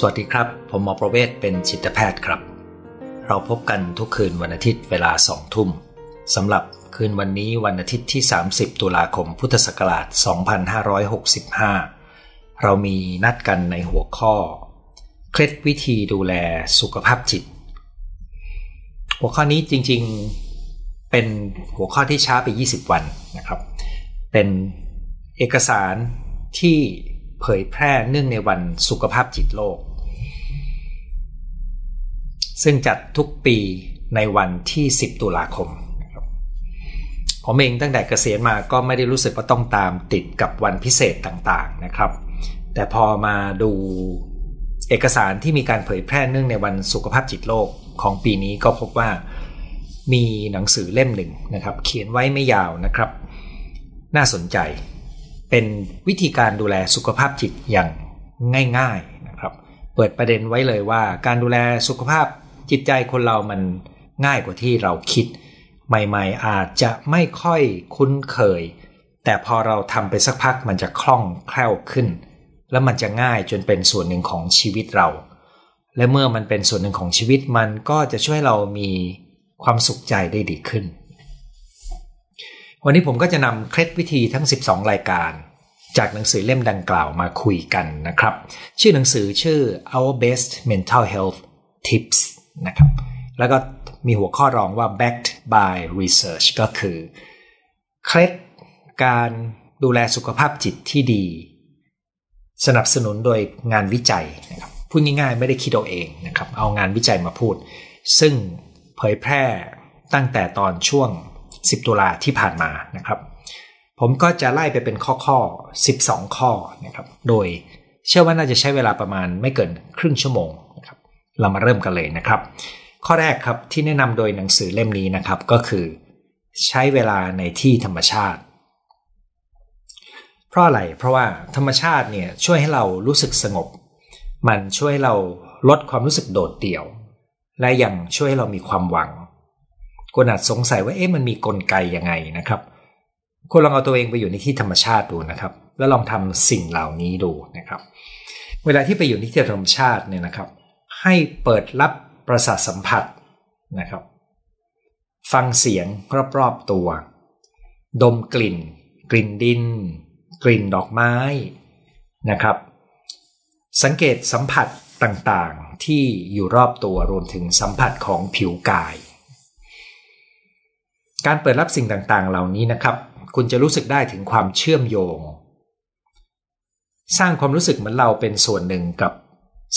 สวัสดีครับ ผมหมอประเวศเป็นจิตแพทย์ครับ เราพบกันทุกคืนวันอาทิตย์เวลาสองทุ่มสำหรับคืนวันนี้วันอาทิตย์ที่ 30 ตุลาคมพุทธศักราช 2565 เรามีนัดกันในหัวข้อ เคล็ดวิธีดูแลสุขภาพจิต หัวข้อนี้จริงๆเป็นหัวข้อที่ช้าไป 20 วันนะครับ เป็นเอกสารที่เผยแพร่เนื่องในวันสุขภาพจิตโลก ซึ่งจัดทุกปีในวันที่ 10 ตุลาคมผมเองตั้งแต่เกษียณมาก็ไม่ได้รู้สึกว่าต้องตามติดกับวันพิเศษต่างๆนะครับ แต่พอมาดูเอกสารที่มีการเผยแพร่เนื่องในวันสุขภาพจิตโลกของปีนี้ก็พบว่ามีหนังสือเล่มหนึ่งนะครับ เขียนไว้ไม่ยาวนะครับ น่าสนใจ เป็นวิธีการดูแลสุขภาพจิตอย่างง่าย ๆนะครับ เปิดประเด็นไว้เลยว่า การดูแลสุขภาพ จิตใจคนเรามันง่ายกว่าที่เราคิด ใหม่ ๆ อาจจะไม่ค่อยคุ้นเคย แต่พอเราทำไปสักพักมันจะคล่องแคล่วขึ้น แล้วมันจะง่ายจนเป็นส่วนหนึ่งของชีวิตเรา และเมื่อมันเป็นส่วนหนึ่งของชีวิตมันก็จะช่วยเรามีความสุขใจได้ดีขึ้น วันนี้ผมก็จะนำเคล็ดวิธีทั้ง 12 รายการจากหนังสือเล่มดังกล่าวมาคุยกันนะครับ ชื่อหนังสือชื่อ Our Best Mental Health Tips นะครับ แล้วก็มีหัวข้อรองว่า backed by research ก็คือ เคล็ดการดูแลสุขภาพจิตที่ดี สนับสนุนโดยงานวิจัยนะครับพูดง่ายๆไม่ได้คิดเอาเองนะครับเอางานวิจัยมาพูด ซึ่งเผยแพร่ตั้งแต่ตอนช่วง 10 ตุลาที่ผ่านมานะครับ ผมก็จะไล่ไปเป็นข้อข้อ 12 ข้อนะครับ โดยเชื่อว่าน่าจะใช้เวลาประมาณไม่เกินครึ่งชั่วโมง เรามาเริ่มกันเลยนะครับ ข้อแรกครับที่แนะนำโดยหนังสือเล่มนี้นะครับก็คือ ใช้เวลาในที่ธรรมชาติ เพราะอะไรเพราะว่าธรรมชาติเนี่ยช่วยให้เรารู้สึกสงบ มันช่วยเราลดความรู้สึกโดดเดี่ยว และยังช่วยให้เรามีความหวังคนอาจสงสัยว่าเอ๊ะมันมีกลไกยังไงนะครับคุณลองเอาตัวเองไปอยู่ในที่ธรรมชาติดูนะครับ แล้วลองทำสิ่งเหล่านี้ดูนะครับ เวลาที่ไปอยู่ในที่ธรรมชาติเนี่ยนะครับ ให้เปิดรับประสาทสัมผัสนะครับ ฟังเสียงรอบๆตัว ดมกลิ่น กลิ่นดิน กลิ่นดอกไม้นะครับ สังเกตสัมผัสต่างๆที่อยู่รอบตัวรวมถึงสัมผัสของผิวกาย การเปิดรับสิ่งต่างๆ เหล่านี้นะครับ คุณจะรู้สึกได้ถึงความเชื่อมโยง สร้างความรู้สึกเหมือนเราเป็นส่วนหนึ่งกับ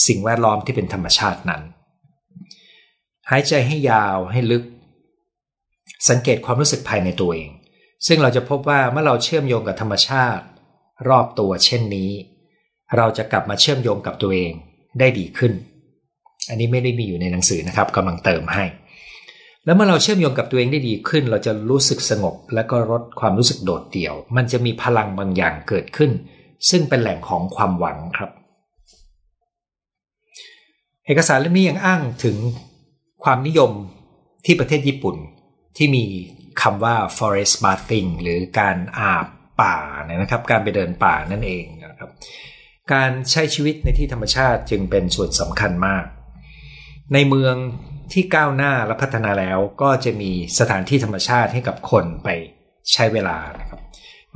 สิ่งแวดล้อมที่เป็นธรรมชาตินั้น หายใจให้ยาวให้ลึก สังเกตความรู้สึกภายในตัวเอง ซึ่งเราจะพบว่าเมื่อเราเชื่อมโยงกับธรรมชาติ รอบตัวเช่นนี้ เราจะกลับมาเชื่อมโยงกับตัวเองได้ดีขึ้น อันนี้ไม่ได้มีอยู่ในหนังสือนะครับกำลังเติมให้ แล้วเมื่อเราเชื่อมโยงกับตัวเองได้ดีขึ้น เราจะรู้สึกสงบ และก็ลดความรู้สึกโดดเดี่ยว มันจะมีพลังบางอย่างเกิดขึ้น ซึ่งเป็นแหล่งของความหวังครับ เอกสารเล่มนี้ยังอ้างถึงความนิยมที่ประเทศญี่ปุ่นที่มีคำว่า forest bathing หรือการอาบป่านะครับ การไปเดินป่านั่นเองนะครับ การใช้ชีวิตในที่ธรรมชาติจึงเป็นส่วนสำคัญมาก ในเมืองที่ก้าวหน้าและพัฒนาแล้วก็จะมีสถานที่ธรรมชาติให้กับคนไปใช้เวลานะครับ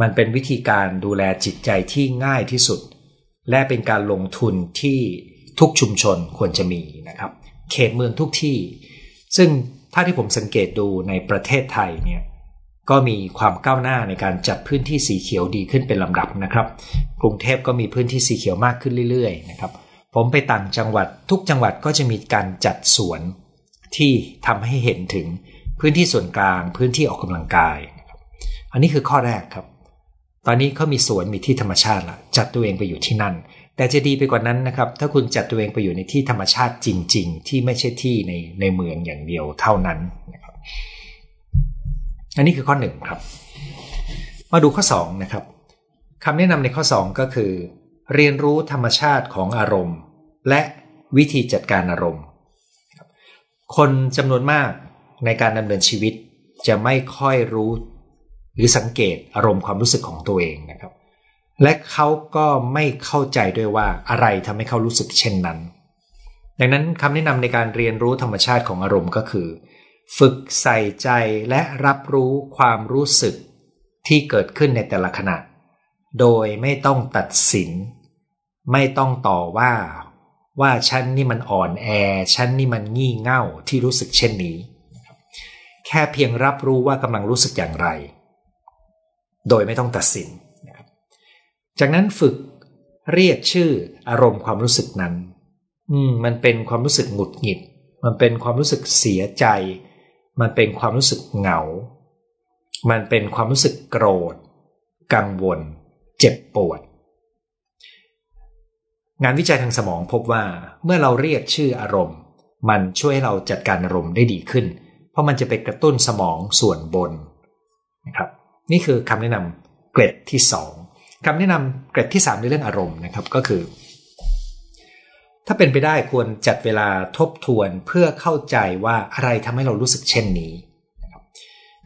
มันเป็นวิธีการดูแลจิตใจที่ง่ายที่สุด และเป็นการลงทุนที่ ทุกชุมชนควรจะมีนะครับ เขตเมืองทุกที่ ซึ่งถ้าที่ผมสังเกตดูในประเทศไทยเนี่ยก็มีความก้าวหน้าในการจัดพื้นที่สีเขียวดีขึ้นเป็นลำดับนะครับ กรุงเทพก็มีพื้นที่สีเขียวมากขึ้นเรื่อยๆนะครับ ผมไปต่างจังหวัดทุกจังหวัดก็จะมีการจัดสวนที่ทำให้เห็นถึงพื้นที่ส่วนกลาง พื้นที่ออกกำลังกาย อันนี้คือข้อแรกครับ ตอนนี้เขามีสวนมีที่ธรรมชาติละจัดตัวเองไปอยู่ที่นั่น แต่จะดีไปกว่านั้นนะครับ ถ้าคุณจัดตัวเองไปอยู่ในที่ธรรมชาติจริง ๆ ที่ไม่ใช่ที่ในในเมืองอย่างเดียวเท่านั้นนะครับ อันนี้คือข้อหนึ่งครับ มาดูข้อ2นะครับคำแนะนำในข้อ2ก็คือ เรียนรู้ธรรมชาติของอารมณ์ และวิธีจัดการอารมณ์ คนจำนวนมากในการดำเนินชีวิตจะไม่ค่อยรู้ หรือสังเกตอารมณ์ความรู้สึกของตัวเองนะครับ และเขาก็ไม่เข้าใจด้วยว่าอะไรทำให้เขารู้สึกเช่นนั้น ดังนั้นคำแนะนำในการเรียนรู้ธรรมชาติของอารมณ์ก็คือ ฝึกใส่ใจและรับรู้ความรู้สึกที่เกิดขึ้นในแต่ละขณะ โดยไม่ต้องตัดสิน ไม่ต้องต่อว่า ว่าฉันนี่มันอ่อนแอ ฉันนี่มันงี่เง่าที่รู้สึกเช่นนี้ แค่เพียงรับรู้ว่ากำลังรู้สึกอย่างไร โดยไม่ต้องตัดสิน จากนั้นฝึกเรียกชื่ออารมณ์ความรู้สึกนั้น อืม มันเป็นความรู้สึกหงุดหงิด มันเป็นความรู้สึกเสียใจ มันเป็นความรู้สึกเหงา มันเป็นความรู้สึกโกรธ กังวล เจ็บปวด งานวิจัยทางสมองพบว่าเมื่อเราเรียกชื่ออารมณ์ มันช่วยให้เราจัดการอารมณ์ได้ดีขึ้น เพราะมันจะไปกระตุ้นสมองส่วนบนนะครับ นี่คือคำแนะนำเกรดที่สอง คำแนะนำเกรดที่ 3 ในเรื่องอารมณ์นะครับก็คือ ถ้าเป็นไปได้ควรจัดเวลาทบทวนเพื่อเข้าใจว่าอะไรทำให้เรารู้สึกเช่นนี้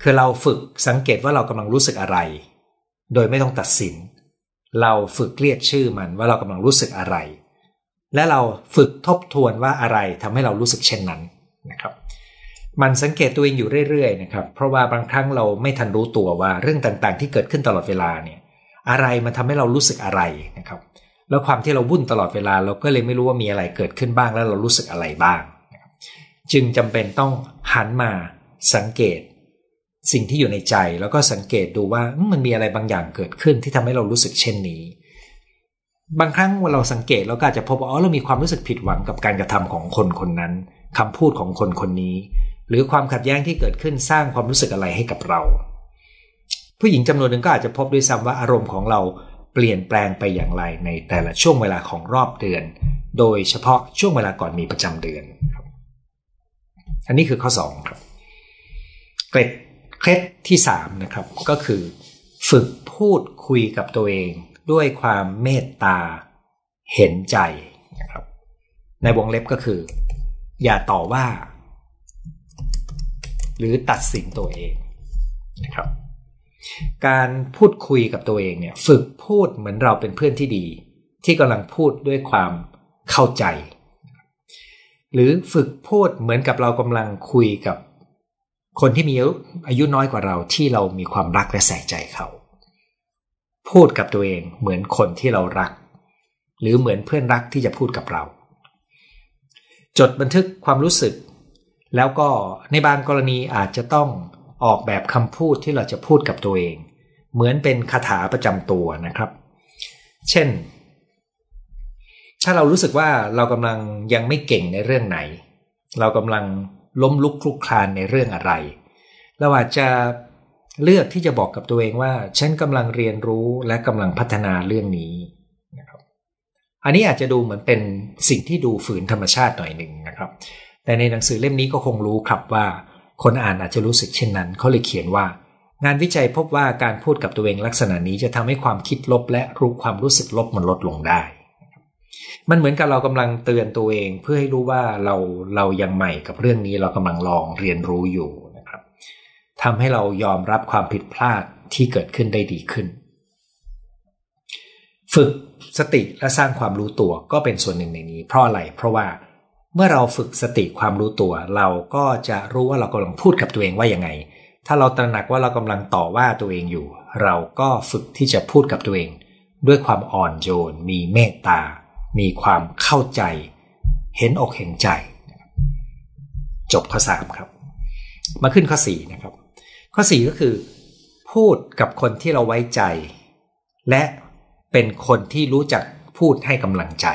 คือเราฝึกสังเกตว่าเรากำลังรู้สึกอะไร โดยไม่ต้องตัดสิน เราฝึกเรียกชื่อมันว่าเรากำลังรู้สึกอะไร และเราฝึกทบทวนว่าอะไรทำให้เรารู้สึกเช่นนั้นนะครับ มันสังเกตตัวเองอยู่เรื่อยๆนะครับ เพราะว่าบางครั้งเราไม่ทันรู้ตัวว่าเรื่องต่างๆ ที่เกิดขึ้นตลอดเวลาเนี่ย อะไรมันทำให้เรารู้สึกอะไรนะครับ แล้วความที่เราวุ่นตลอดเวลาเราก็เลยไม่รู้ว่ามีอะไรเกิดขึ้นบ้างแล้วเรารู้สึกอะไรบ้าง จึงจำเป็นต้องหันมาสังเกต สิ่งที่อยู่ในใจแล้วก็สังเกตดูว่ามันมีอะไรบางอย่างเกิดขึ้นที่ทำให้เรารู้สึกเช่นนี้ บางครั้งเวลาเราสังเกตเราก็อาจจะพบว่าอ๋อเรามีความรู้สึกผิดหวังกับการกระทำของคนคนนั้นคำพูดของคนคนนี้ หรือความขัดแย้งที่เกิดขึ้นสร้างความรู้สึกอะไรให้กับเรา ผู้หญิงจำนวนหนึ่งก็อาจจะพบด้วยซ้ำว่าอารมณ์ของเราเปลี่ยนแปลงไปอย่างไรในแต่ละช่วงเวลาของรอบเดือน โดยเฉพาะช่วงเวลาก่อนมีประจำเดือนครับ อันนี้คือข้อ2ครับเกร็ดเคล็ดที่3นะครับก็คือฝึกพูดคุยกับตัวเองด้วยความเมตตาเห็นใจนะครับ ในวงเล็บก็คือ อย่าต่อว่า หรือตัดสินตัวเองนะครับ การพูดคุยกับตัวเองเนี่ย ฝึกพูดเหมือนเราเป็นเพื่อนที่ดี ที่กำลังพูดด้วยความเข้าใจ หรือฝึกพูดเหมือนกับเรากำลังคุยกับคนที่มีอายุน้อยกว่าเราที่เรามีความรักและใส่ใจเขา พูดกับตัวเองเหมือนคนที่เรารัก หรือเหมือนเพื่อนรักที่จะพูดกับเรา จดบันทึกความรู้สึก แล้วก็ในบางกรณีอาจจะต้อง ออกแบบคำพูดที่เราจะพูดกับตัวเอง เหมือนเป็นคาถาประจำตัวนะครับ เช่น ถ้าเรารู้สึกว่าเรากำลังยังไม่เก่งในเรื่องไหน เรากำลังล้มลุกคลุกคลานในเรื่องอะไร เราอาจจะเลือกที่จะบอกกับตัวเองว่า ฉันกำลังเรียนรู้และกำลังพัฒนาเรื่องนี้นะครับ อันนี้อาจจะดูเหมือนเป็นสิ่งที่ดูฝืนธรรมชาติหน่อยหนึ่งนะครับ แต่ในหนังสือเล่มนี้ก็คงรู้ครับว่า คนอ่านอาจจะรู้สึกเช่นนั้น เขาเลยเขียนว่า งานวิจัยพบว่าการพูดกับตัวเองลักษณะนี้จะทำให้ความคิดลบและรู้ความรู้สึกลบมันลดลงได้ มันเหมือนกับเรากำลังเตือนตัวเองเพื่อให้รู้ว่าเราเรายังใหม่กับเรื่องนี้เรากำลังลองเรียนรู้อยู่นะครับทำให้เรายอมรับความผิดพลาดที่เกิดขึ้นได้ดีขึ้น ฝึกสติและสร้างความรู้ตัวก็เป็นส่วนหนึ่งในนี้ เพราะอะไรเพราะว่า เมื่อเราฝึกสติความรู้ตัว เราก็จะรู้ว่าเรากำลังพูดกับตัวเองว่ายังไง ถ้าเราตระหนักว่าเรากำลังต่อว่าตัวเองอยู่ เราก็ฝึกที่จะพูดกับตัวเอง ด้วยความอ่อนโยน มีเมตตา มีความเข้าใจ เห็นอกเห็นใจ จบข้อ 3 ครับ มาขึ้นข้อ 4 นะครับ ข้อ 4 ก็คือ พูดกับคนที่เราไว้ใจ และเป็นคนที่รู้จักพูดให้กำลังใจ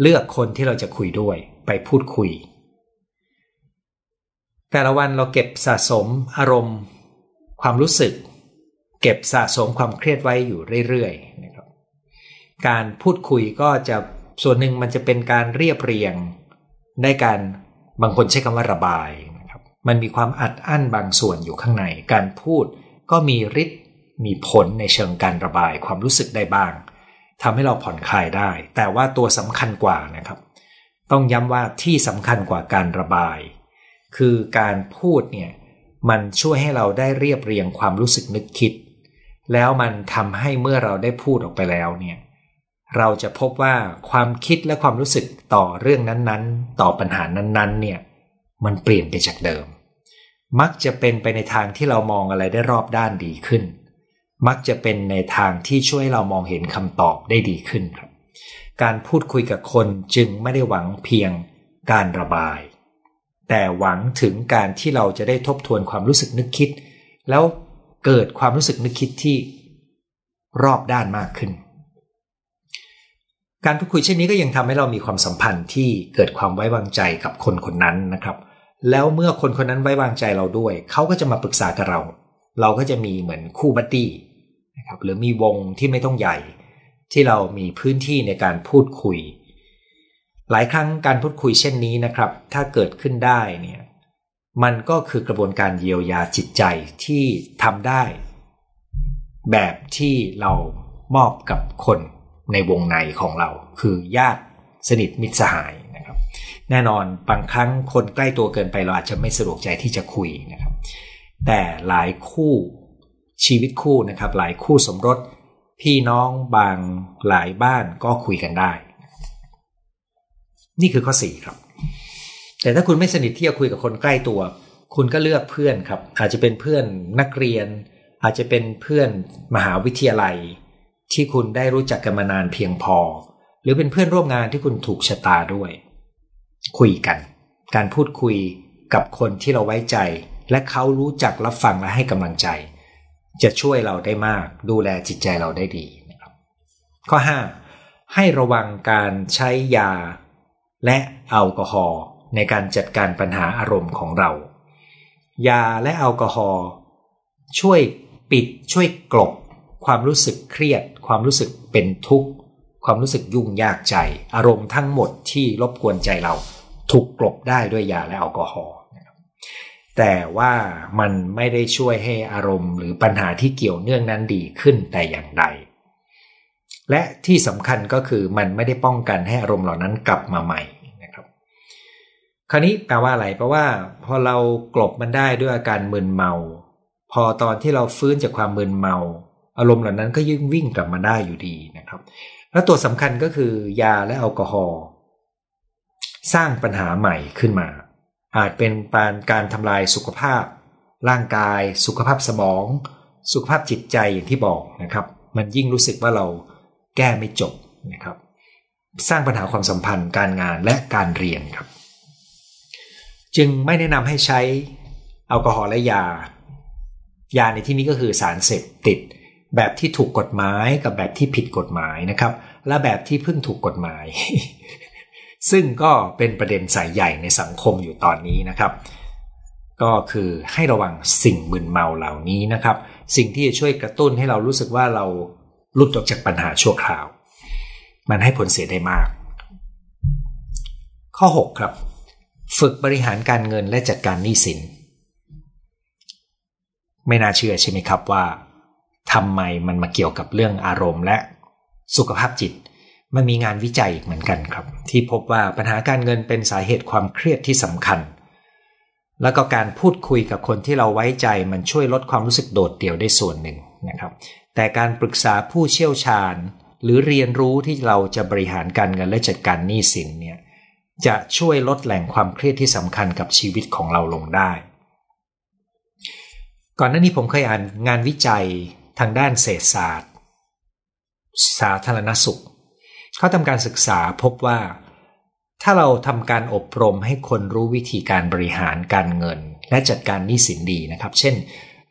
เลือกคนที่เราจะคุยด้วยไปพูดคุย แต่ละวันเราเก็บสะสมอารมณ์ ความรู้สึก เก็บสะสมความเครียดไว้อยู่เรื่อยๆนะครับการพูดคุยก็จะส่วนหนึ่งมันจะเป็นการเรียบเรียง ได้การบางคนใช้คำว่าระบายนะครับมันมีความอัดอั้นบางส่วนอยู่ข้างใน การพูดก็มีฤทธิ์มีผลในเชิงการระบายความรู้สึกได้บ้าง ทำให้เราผ่อนคลายได้ แต่ว่าตัวสำคัญกว่านะครับ ต้องย้ำว่าที่สำคัญกว่าการระบาย คือการพูดเนี่ยมันช่วยให้เราได้เรียบเรียงความรู้สึกนึกคิด แล้วมันทำให้เมื่อเราได้พูดออกไปแล้วเนี่ยเราจะพบว่าความคิดและความรู้สึกต่อเรื่องนั้นๆ ต่อปัญหานั้นๆ เนี่ยมันเปลี่ยนไปจากเดิม มักจะเป็นไปในทางที่เรามองอะไรได้รอบด้านดีขึ้น มักจะเป็นในทางที่ช่วยเรามองเห็นคำตอบได้ดีขึ้นครับ การพูดคุยกับคนจึงไม่ได้หวังเพียงการระบาย แต่หวังถึงการที่เราจะได้ทบทวนความรู้สึกนึกคิด แล้วเกิดความรู้สึกนึกคิดที่รอบด้านมากขึ้น การพูดคุยเช่นนี้ก็ยังทำให้เรามีความสัมพันธ์ที่เกิดความไว้วางใจกับคนคนนั้นนะครับ แล้วเมื่อคนคนนั้นไว้วางใจเราด้วย เขาก็จะมาปรึกษากับเรา เราก็จะมีเหมือนคู่บัดดี้ ครับหรือมีวงที่ไม่ต้องใหญ่ ที่เรามีพื้นที่ในการพูดคุย หลายครั้งการพูดคุยเช่นนี้นะครับ ถ้าเกิดขึ้นได้เนี่ยมันก็คือกระบวนการเยียวยาจิตใจที่ทำได้ แบบที่เรามอบกับคนในวงในของเรา คือญาติสนิทมิตรสหายนะครับ แน่นอนบางครั้งคนใกล้ตัวเกินไปเราอาจจะไม่สะดวกใจที่จะคุยนะครับ แต่หลายคู่ ชีวิตคู่นะครับ หลายคู่สมรส พี่น้องบางหลายบ้านก็คุยกันได้ นี่คือข้อ 4 ครับ แต่ถ้าคุณไม่สนิทที่จะคุยกับคนใกล้ตัว คุณก็เลือกเพื่อนครับ อาจจะเป็นเพื่อนนักเรียน อาจจะเป็นเพื่อนมหาวิทยาลัย ที่คุณได้รู้จักกันมานานเพียงพอ หรือเป็นเพื่อนร่วมงานที่คุณถูกชะตาด้วย คุยกัน การพูดคุยกับคนที่เราไว้ใจ และเขารู้จักรับฟังและให้กำลังใจ จะช่วยเราได้มากดูแลจิตใจเราได้ดีนะครับข้อ 5. ให้ระวังการใช้ยา และแอลกอฮอล์ในการจัดการปัญหาอารมณ์ของเรา ยาและแอลกอฮอล์ช่วยปิดช่วยกลบ ความรู้สึกเครียด ความรู้สึกเป็นทุกข์ ความรู้สึกยุ่งยากใจ อารมณ์ทั้งหมดที่รบกวนใจเรา ถูกกลบได้ด้วยยาและแอลกอฮอล์ แต่ว่ามันไม่ได้ช่วยให้อารมณ์หรือปัญหาที่เกี่ยวเนื่องนั้นดีขึ้นแต่อย่างใด และที่สำคัญก็คือมันไม่ได้ป้องกันให้อารมณ์เหล่านั้นกลับมาใหม่นะครับ คราวนี้แปลว่าอะไรแปลว่า พอเรากลบมันได้ด้วยอาการมึนเมา พอตอนที่เราฟื้นจากความมึนเมา อารมณ์เหล่านั้นก็ยิ่งวิ่งกลับมาได้อยู่ดีนะครับ แล้วตัวสำคัญก็คือยาและแอลกอฮอล์สร้างปัญหาใหม่ขึ้นมา อาจเป็นปานการทำลายสุขภาพ ร่างกาย สุขภาพสมอง สุขภาพจิตใจอย่างที่บอกนะครับ มันยิ่งรู้สึกว่าเราแก้ไม่จบนะครับ สร้างปัญหาความสัมพันธ์การงานและการเรียนครับ จึงไม่แนะนำให้ใช้แอลกอฮอล์และยา ยาในที่นี้ก็คือสารเสพติด แบบที่ถูกกฎหมายกับแบบที่ผิดกฎหมายนะครับ และแบบที่เพิ่งถูกกฎหมาย ซึ่งก็เป็นประเด็นสายใหญ่ในสังคมอยู่ตอนนี้นะครับ ก็คือให้ระวังสิ่งมึนเมาเหล่านี้นะครับ สิ่งที่จะช่วยกระตุ้นให้เรารู้สึกว่าเราหลุดออกจากปัญหาชั่วคราว มันให้ผลเสียได้มาก ข้อ 6 ครับ ฝึกบริหารการเงินและจัดการหนี้สิน ไม่น่าเชื่อใช่ไหมครับว่าทำไมมันมาเกี่ยวกับเรื่องอารมณ์และสุขภาพจิต มันมีงานวิจัยเหมือนกันครับ ที่พบว่าปัญหาการเงินเป็นสาเหตุความเครียดที่สำคัญ แล้วก็การพูดคุยกับคนที่เราไว้ใจมันช่วยลดความรู้สึกโดดเดี่ยวได้ส่วนหนึ่งนะครับ แต่การปรึกษาผู้เชี่ยวชาญ หรือเรียนรู้ที่เราจะบริหารการเงินและจัดการหนี้สินเนี่ยจะช่วยลดแหล่งความเครียดที่สำคัญกับชีวิตของเราลงได้ ก่อนหน้านี้ผมเคยอ่านงานวิจัยทางด้านเศรษฐศาสตร์ สาธารณสุข เขาทำการศึกษาพบว่า ถ้าเราทำการอบรมให้คนรู้วิธีการบริหารการเงิน และจัดการหนี้สินดีนะครับ เช่น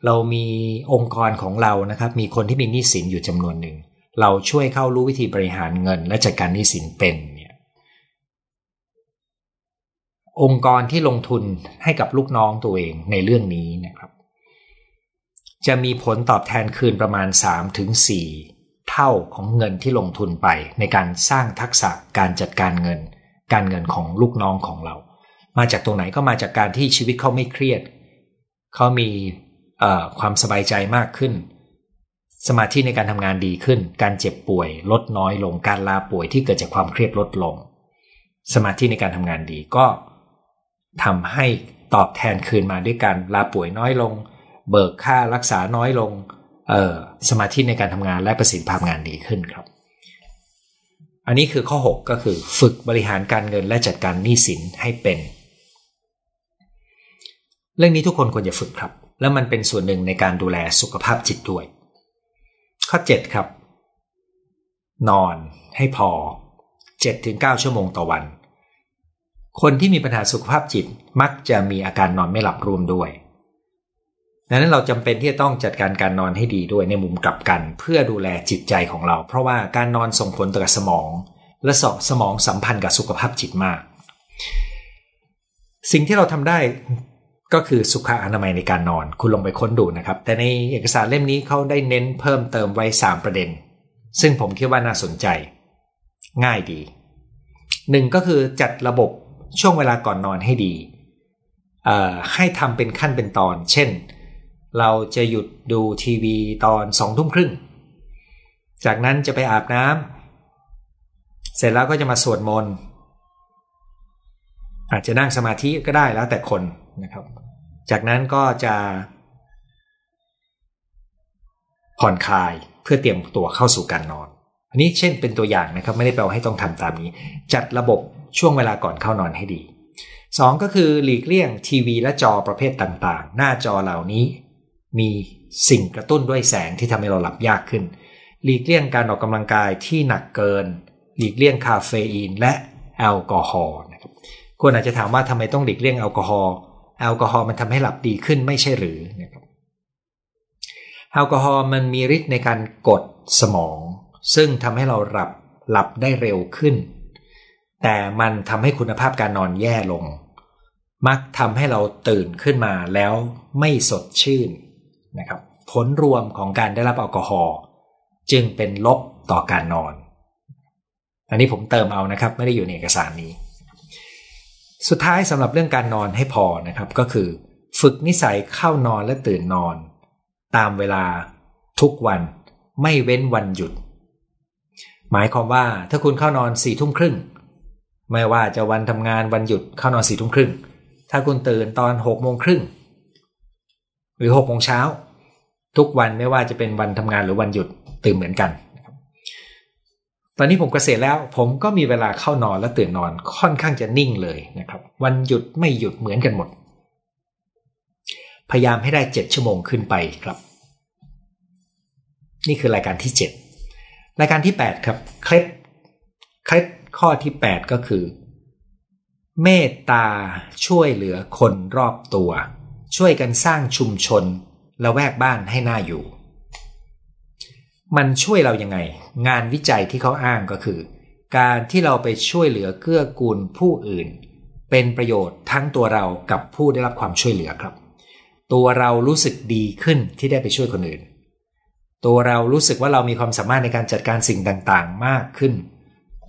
เรามีองค์กรของเรานะครับ มีคนที่มีหนี้สินอยู่จำนวนหนึ่งเราช่วยเข้ารู้วิธีบริหารเงิน และจัดการหนี้สินเป็นเนี่ยองค์กรที่ลงทุนให้กับลูกน้องตัวเองในเรื่องนี้นะครับ จะมีผลตอบแทนคืนประมาณ3-4 เท่าของเงินที่ลงทุนไปในการสร้างทักษะการจัดการเงิน การเงินของลูกน้องของเรา มาจากตรงไหนก็มาจากการที่ชีวิตเขาไม่เครียด เขามีความสบายใจมากขึ้น สมาธิในการทำงานดีขึ้น การเจ็บป่วย ลดน้อยลง การลาป่วยที่เกิดจากความเครียดลดลง สมาธิในการทำงานดีก็ทำให้ตอบแทนคืนมาด้วยการลาป่วยน้อยลง เบิกค่ารักษาน้อยลง สมาธิในการทำงานและประสิทธิภาพงานดีขึ้นครับ อันนี้คือข้อ 6 ก็คือ ฝึกบริหารการเงินและจัดการหนี้สินให้เป็น เรื่องนี้ทุกคนควรจะฝึกครับ แล้วมันเป็นส่วนหนึ่งในการดูแลสุขภาพจิตด้วย ข้อ 7 ครับ นอนให้พอ 7-9 ชั่วโมงต่อวัน คนที่มีปัญหาสุขภาพจิตมักจะมีอาการนอนไม่หลับรวมด้วย ดังนั้นเราจำเป็นที่จะต้องจัดการการนอนให้ดีด้วยในมุมกลับกัน เพื่อดูแลจิตใจของเรา เพราะว่าการนอนส่งผลต่อสมอง และสสมองสัมพันธ์กับสุขภาพจิตมาก สิ่งที่เราทำได้ก็คือสุขอนามัยในการนอน คุณลงไปค้นดูนะครับ แต่ในเอกสารเล่มนี้เขาได้เน้นเพิ่มเติมไว้ 3 ประเด็น ซึ่งผมคิดว่าน่าสนใจ ง่ายดีหนึ่งก็คือจัดระบบช่วงเวลาก่อนนอนให้ดีให้ทำเป็นขั้นเป็นตอน เช่น เราจะหยุดดูทีวีตอนสองทุ่มครึ่ง จากนั้นจะไปอาบน้ำเสร็จแล้วก็จะมาสวดมนต์อาจจะนั่งสมาธิก็ได้แล้วแต่คนนะครับ จากนั้นก็จะผ่อนคลายเพื่อเตรียมตัวเข้าสู่การนอน อันนี้เช่นเป็นตัวอย่างนะครับ ไม่ได้แปลว่าให้ต้องทำตามนี้ จัดระบบช่วงเวลาก่อนเข้านอนให้ดี 2 ก็คือหลีกเลี่ยงทีวีและจอประเภทต่างๆ หน้าจอเหล่านี้ มีสิ่งกระตุ้นด้วยแสงที่ทำให้เราหลับยากขึ้น หลีกเลี่ยงการออกกำลังกายที่หนักเกิน หลีกเลี่ยงคาเฟอีนและแอลกอฮอล์นะครับคนอาจจะถามว่าทำไมต้องหลีกเลี่ยงแอลกอฮอล์แอลกอฮอล์มันทำให้หลับดีขึ้นไม่ใช่หรือนะครับแอลกอฮอล์มันมีฤทธิ์ในการกดสมอง ซึ่งทำให้เราหลับหลับได้เร็วขึ้น แต่มันทำให้คุณภาพการนอนแย่ลง มักทำให้เราตื่นขึ้นมาแล้วไม่สดชื่น นะครับผลรวมของการได้รับแอลกอฮอล์จึงเป็นลบต่อการนอน อันนี้ผมเติมเอานะครับ ไม่ได้อยู่ในเอกสารนี้ สุดท้ายสำหรับเรื่องการนอนให้พอนะครับก็คือ ฝึกนิสัยเข้านอนและตื่นนอน ตามเวลาทุกวันไม่เว้นวันหยุด หมายความว่าถ้าคุณเข้านอนสี่ทุ่มครึ่งไม่ว่าจะวันทำงานวันหยุดเข้านอนสี่ทุ่มครึ่งถ้าคุณตื่นตอนหกโมงครึ่ง หรือหกโมงเช้า ทุกวันไม่ว่าจะเป็นวันทำงานหรือวันหยุดตื่นเหมือนกัน ตอนนี้ผมเกษียณแล้ว ผมก็มีเวลาเข้านอนและตื่นนอนค่อนข้างจะนิ่งเลยนะครับ วันหยุดไม่หยุดเหมือนกันหมด พยายามให้ได้เจ็ดชั่วโมงขึ้นไปครับ นี่คือรายการที่เจ็ดรายการที่แปดครับเคล็ดเคล็ดข้อที่แปดก็คือ เมตตาช่วยเหลือคนรอบตัว ช่วยกันสร้างชุมชนละแวกบ้านให้น่าอยู่ มันช่วยเรายังไง งานวิจัยที่เขาอ้างก็คือ การที่เราไปช่วยเหลือเกื้อกูลผู้อื่น เป็นประโยชน์ทั้งตัวเรากับผู้ได้รับความช่วยเหลือครับ ตัวเรารู้สึกดีขึ้นที่ได้ไปช่วยคนอื่น ตัวเรารู้สึกว่าเรามีความสามารถในการจัดการสิ่งต่างๆ มากขึ้น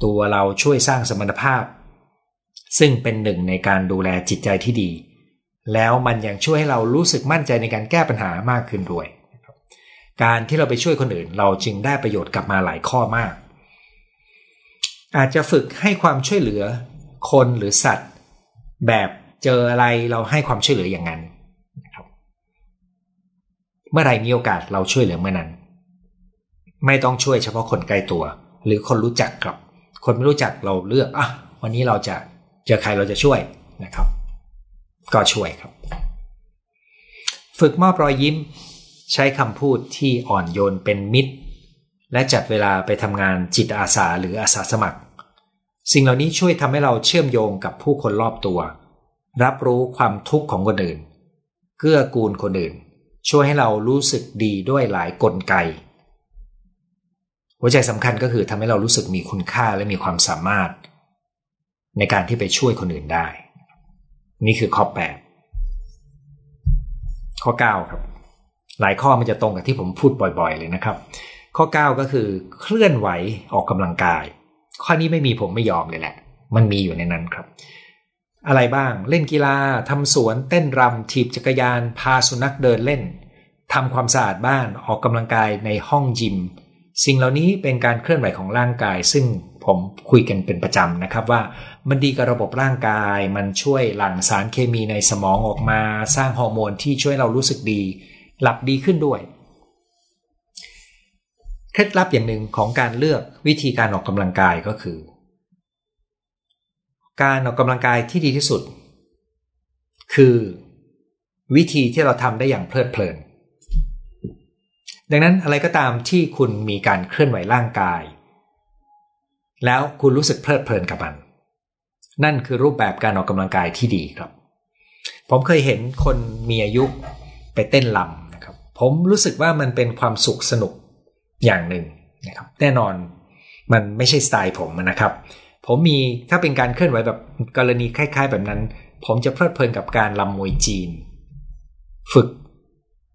ตัวเราช่วยสร้างสมรรถภาพ ซึ่งเป็นหนึ่งในการดูแลจิตใจที่ดี แล้วมันยังช่วยให้เรารู้สึกมั่นใจในการแก้ปัญหามากขึ้นด้วย การที่เราไปช่วยคนอื่น เราจึงได้ประโยชน์กลับมาหลายข้อมาก อาจจะฝึกให้ความช่วยเหลือคนหรือสัตว์ แบบเจออะไรเราให้ความช่วยเหลืออย่างนั้นเมื่อไรมีโอกาสเราช่วยเหลือเมื่อนั้น ไม่ต้องช่วยเฉพาะคนใกล้ตัว หรือคนรู้จักกับ คนไม่รู้จักเราเลือกอะวันนี้เราจะเจอใครเราจะช่วยนะครับ ก็ช่วยครับ ฝึกมอบรอยยิ้ม ใช้คำพูดที่อ่อนโยนเป็นมิตร และจัดเวลาไปทำงานจิตอาสาหรืออาสาสมัคร สิ่งเหล่านี้ช่วยทำให้เราเชื่อมโยงกับผู้คนรอบตัว รับรู้ความทุกข์ของคนอื่น เกื้อกูลคนอื่น ช่วยให้เรารู้สึกดีด้วยหลายกลไก หัวใจสำคัญก็คือทำให้เรารู้สึกมีคุณค่าและมีความสามารถ ในการที่ไปช่วยคนอื่นได้ นี่คือข้อ 8 ข้อ 9 ครับ หลายข้อมันจะตรงกับที่ผมพูดบ่อยๆ เลยนะครับ ข้อ 9 ก็คือเคลื่อนไหวออกกำลังกาย ข้อนี้ไม่มีผมไม่ยอมเลยแหละ มันมีอยู่ในนั้นครับ อะไรบ้างเล่นกีฬาทำสวน เต้นรำถีบจักรยาน พาสุนัขเดินเล่นทำความสะอาดบ้านออกกำลังกายในห้องยิม สิ่งเหล่านี้เป็นการเคลื่อนไหวของร่างกาย ซึ่งผมคุยกันเป็นประจำนะครับว่ามันดีกับระบบร่างกาย มันช่วยหลั่งสารเคมีในสมองออกมา สร้างฮอร์โมนที่ช่วยเรารู้สึกดี หลับดีขึ้นด้วย เคล็ดลับอย่างหนึ่งของการเลือกวิธีการออกกำลังกายก็คือ การออกกำลังกายที่ดีที่สุด คือ วิธีที่เราทำได้อย่างเพลิดเพลิน ดังนั้นอะไรก็ตามที่คุณมีการเคลื่อนไหวร่างกาย แล้วคุณรู้สึกเพลิดเพลินกับมัน นั่นคือรูปแบบการออกกำลังกายที่ดีครับ ผมเคยเห็นคนมีอายุไปเต้นลำนะครับ ผมรู้สึกว่ามันเป็นความสุขสนุกอย่างหนึ่งนะครับ แน่นอนมันไม่ใช่สไตล์ผมนะครับ ผมมีถ้าเป็นการเคลื่อนไหวแบบกรณีคล้าย ๆ แบบนั้น ผมจะเพลิดเพลินกับการลำมวยจีน ฝึก